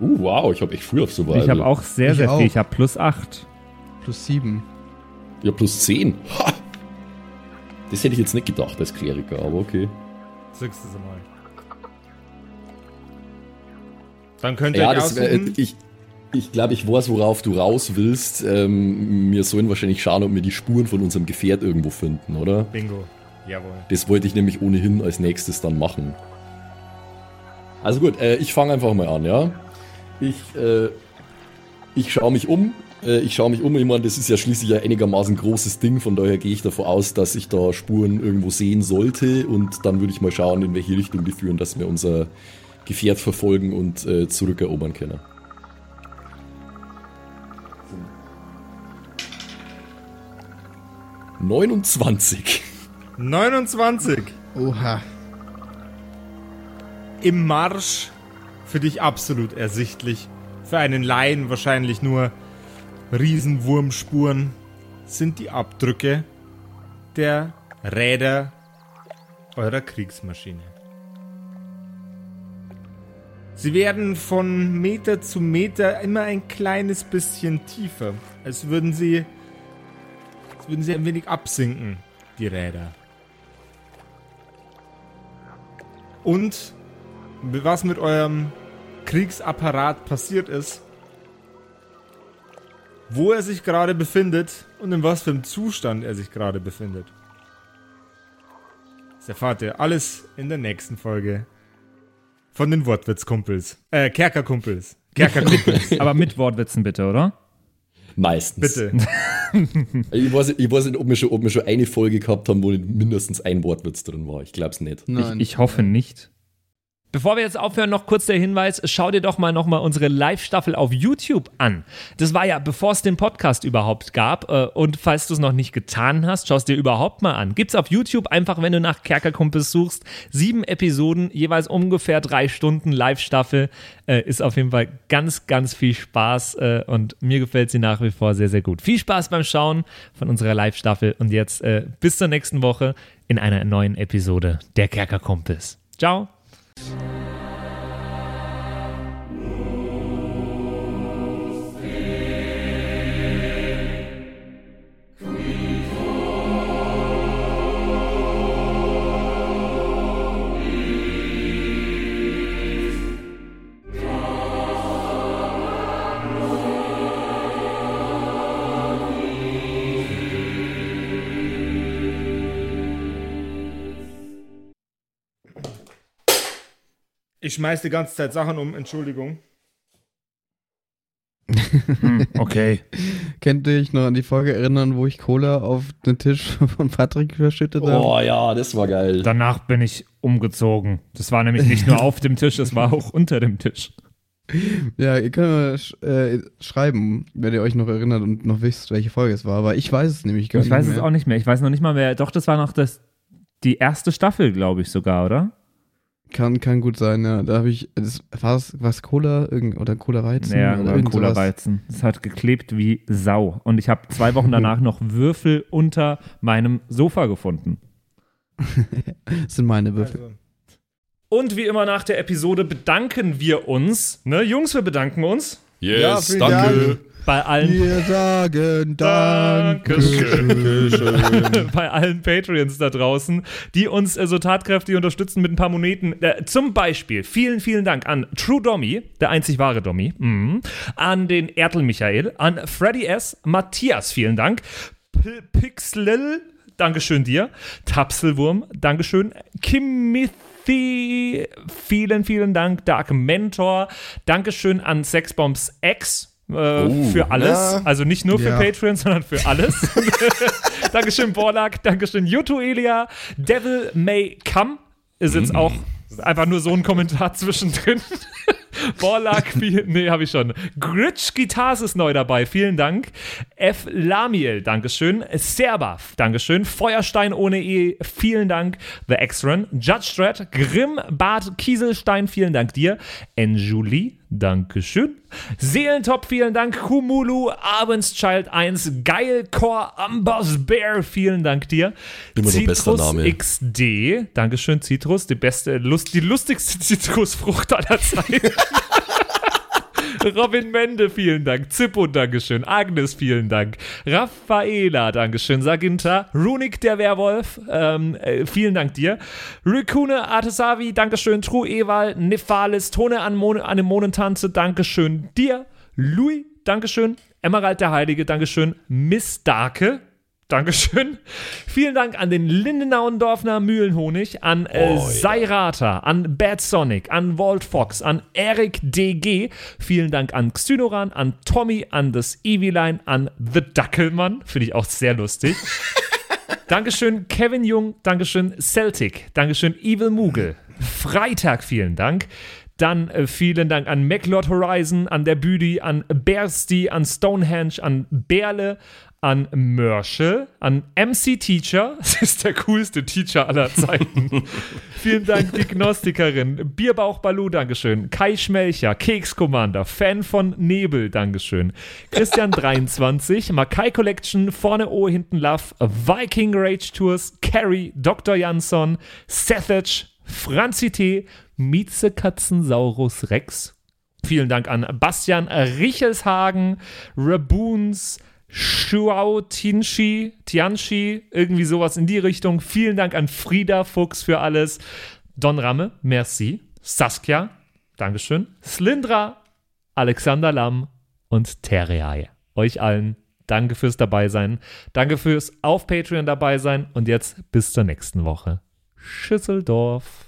S2: Uh, wow, ich habe echt früh auf Survival.
S3: Ich habe auch sehr,
S4: Ich
S3: sehr
S4: auch.
S3: viel. Ich habe plus 8.
S4: Plus sieben.
S2: Ja, plus 10. Ha! Das hätte ich jetzt nicht gedacht als Kleriker, aber okay.
S1: Zückst es mal. Dann könnt ihr
S2: Ja,
S1: euch
S2: das, äh, ich, ich glaube, ich weiß, worauf du raus willst. Ähm, wir sollen wahrscheinlich schauen, ob wir die Spuren von unserem Gefährt irgendwo finden, oder?
S1: Bingo. Jawohl.
S2: Das wollte ich nämlich ohnehin als nächstes dann machen. Also gut, äh, ich fange einfach mal an, ja. Ich, äh, ich schaue mich um. Äh, ich schaue mich um. Ich meine, das ist ja schließlich ein einigermaßen großes Ding. Von daher gehe ich davon aus, dass ich da Spuren irgendwo sehen sollte. Und dann würde ich mal schauen, in welche Richtung die führen, dass wir unser Gefährt verfolgen und äh, zurückerobern können. Neunundzwanzig.
S1: 29.
S4: Oha.
S1: Im Marsch für dich absolut ersichtlich. Für einen Laien wahrscheinlich nur Riesenwurmspuren sind die Abdrücke der Räder eurer Kriegsmaschine. Sie werden von Meter zu Meter immer ein kleines bisschen tiefer, als würden sie, als würden sie ein wenig absinken, die Räder. Und was mit eurem Kriegsapparat passiert ist, wo er sich gerade befindet und in was für einem Zustand er sich gerade befindet. Das erfahrt ihr alles in der nächsten Folge von den Wortwitzkumpels. Äh, Kerkerkumpels. Kerkerkumpels.
S3: Aber mit Wortwitzen bitte, oder?
S2: Meistens.
S1: Bitte.
S2: Ich weiß, ich weiß nicht, ob wir, schon, ob wir schon eine Folge gehabt haben, wo nicht mindestens ein Wortwitz drin war. Ich glaube es nicht.
S4: Nein.
S3: Ich, ich hoffe nicht. Bevor wir jetzt aufhören, noch kurz der Hinweis, schau dir doch mal nochmal unsere Live-Staffel auf YouTube an. Das war ja, bevor es den Podcast überhaupt gab. äh, Und falls du es noch nicht getan hast, schau es dir überhaupt mal an. Gibt's auf YouTube einfach, wenn du nach Kerkerkumpels suchst. Sieben Episoden, jeweils ungefähr drei Stunden Live-Staffel. Äh, Ist auf jeden Fall ganz, ganz viel Spaß äh, und mir gefällt sie nach wie vor sehr, sehr gut. Viel Spaß beim Schauen von unserer Live-Staffel und jetzt bis zur nächsten Woche in einer neuen Episode der Kerkerkumpels. Ciao. Thanks.
S1: Ich schmeiß die ganze Zeit Sachen um, Entschuldigung.
S3: Hm, okay.
S4: Könnt ihr euch noch an die Folge erinnern, wo ich Cola auf den Tisch von Patrick verschüttet habe?
S2: Oh ja, das war geil.
S3: Danach bin ich umgezogen. Das war nämlich nicht nur auf dem Tisch, es war auch unter dem Tisch.
S4: Ja, ihr könnt mal sch äh, schreiben, wenn ihr euch noch erinnert und noch wisst, welche Folge es war. Aber ich weiß es nämlich gar
S3: Ich
S4: nicht
S3: weiß
S4: mehr.
S3: es auch nicht mehr. Ich weiß noch nicht mal mehr. Doch, das war noch das, die erste Staffel, glaube ich sogar, oder?
S4: Kann, kann gut sein, ja. Da habe ich, das, war es was Cola irgend, oder Cola Weizen?
S3: Ja,
S4: oder sowas.
S3: Cola-Weizen. Es hat geklebt wie Sau. Und ich habe zwei Wochen danach noch Würfel unter meinem Sofa gefunden.
S4: Das sind meine Würfel.
S1: Also,
S3: Und wie immer nach der Episode bedanken wir uns. Ne, Jungs, wir bedanken uns
S1: Ja,
S2: Yes,
S1: vielen
S2: danke.
S1: Dank.
S3: Bei allen
S4: Wir sagen Dankeschön.
S3: bei allen Patreons da draußen, die uns äh, so tatkräftig unterstützen mit ein paar Moneten. Äh, zum Beispiel vielen, vielen Dank an True Dommy, der einzig wahre Dommy, mhm. an den Ertel Michael, an Freddy S., Matthias, vielen Dank, P Pixlil, Dankeschön dir, Tapselwurm, Dankeschön, Kimothy, vielen, vielen Dank, Dark Mentor, Dankeschön an Sexbombs X, äh,
S2: Oh,
S3: für alles.
S2: ja.
S3: Also nicht nur für
S4: Ja.
S3: Patreon, sondern für alles. Dankeschön, Borlak. Dankeschön, Yuto Elia. Devil May Come ist jetzt auch einfach nur so ein Kommentar zwischendrin. Borlak, nee, habe ich schon. Gritsch Guitars ist neu dabei, vielen Dank. F. Lamiel, Dankeschön. Serbath, Dankeschön. Feuerstein ohne E, vielen Dank. The X-Run, Judge Strat, Grimm, Bart Kieselstein, vielen Dank dir. Enjulie, Dankeschön. Seelentop, vielen Dank. Kumulu, Abendschild 1, Geilcore, Ambers Bear, vielen Dank dir.
S2: Immer Name.
S3: XD, Dankeschön, Citrus, die beste, Lust, die lustigste Zitrusfrucht aller Zeiten. Robin Mende, vielen Dank. Zippo, Dankeschön. Agnes, vielen Dank. Raffaela, Dankeschön. Saginta. Runik, der Werwolf, ähm, äh, vielen Dank dir. Rikune, Artesavi, Dankeschön. True Ewal, Nephalis, Tone an Mon Anemonentanze, Dankeschön dir. Louis, Dankeschön. Emerald der Heilige, Dankeschön. Miss Darke, Dankeschön. Vielen Dank an den Lindenauendorfner Mühlenhonig, an äh,
S2: Oh.
S3: Seirata, an Bad Sonic, an Walt Fox, an Eric DG. Vielen Dank an Xynoran, an Tommy, an das Eviline, an The Dackelmann. Finde ich auch sehr lustig. Dankeschön, Kevin Jung. Dankeschön, Celtic. Dankeschön, Evil Moogle. Freitag, vielen Dank. Dann äh, vielen Dank an MacLord Horizon, an der Büdi, an Bersty, an Stonehenge, an Berle, an Mörschel, an MC Teacher. Das ist der coolste Teacher aller Zeiten. vielen Dank, die Gnostikerin. Bierbauch Balu, Dankeschön. Kai Schmelcher, Keks Commander, Fan von Nebel, Dankeschön. Christian 23, Makai Collection, vorne O, hinten Love, Viking Rage Tours, Carrie, Dr. Jansson, Sethage, Franzi T., Mieze Katzensaurus Rex. Vielen Dank an Bastian Richelshagen, Raboons, Shuao Tianchi, Tianchi, irgendwie sowas in die Richtung. Vielen Dank an Frieda Fuchs für alles. Don Ramme, merci. Saskia, Dankeschön. Slindra, Alexander Lamm und Terreae. Euch allen danke fürs Dabeisein. Danke fürs auf Patreon dabei sein. Und jetzt bis zur nächsten Woche. Schüsseldorf.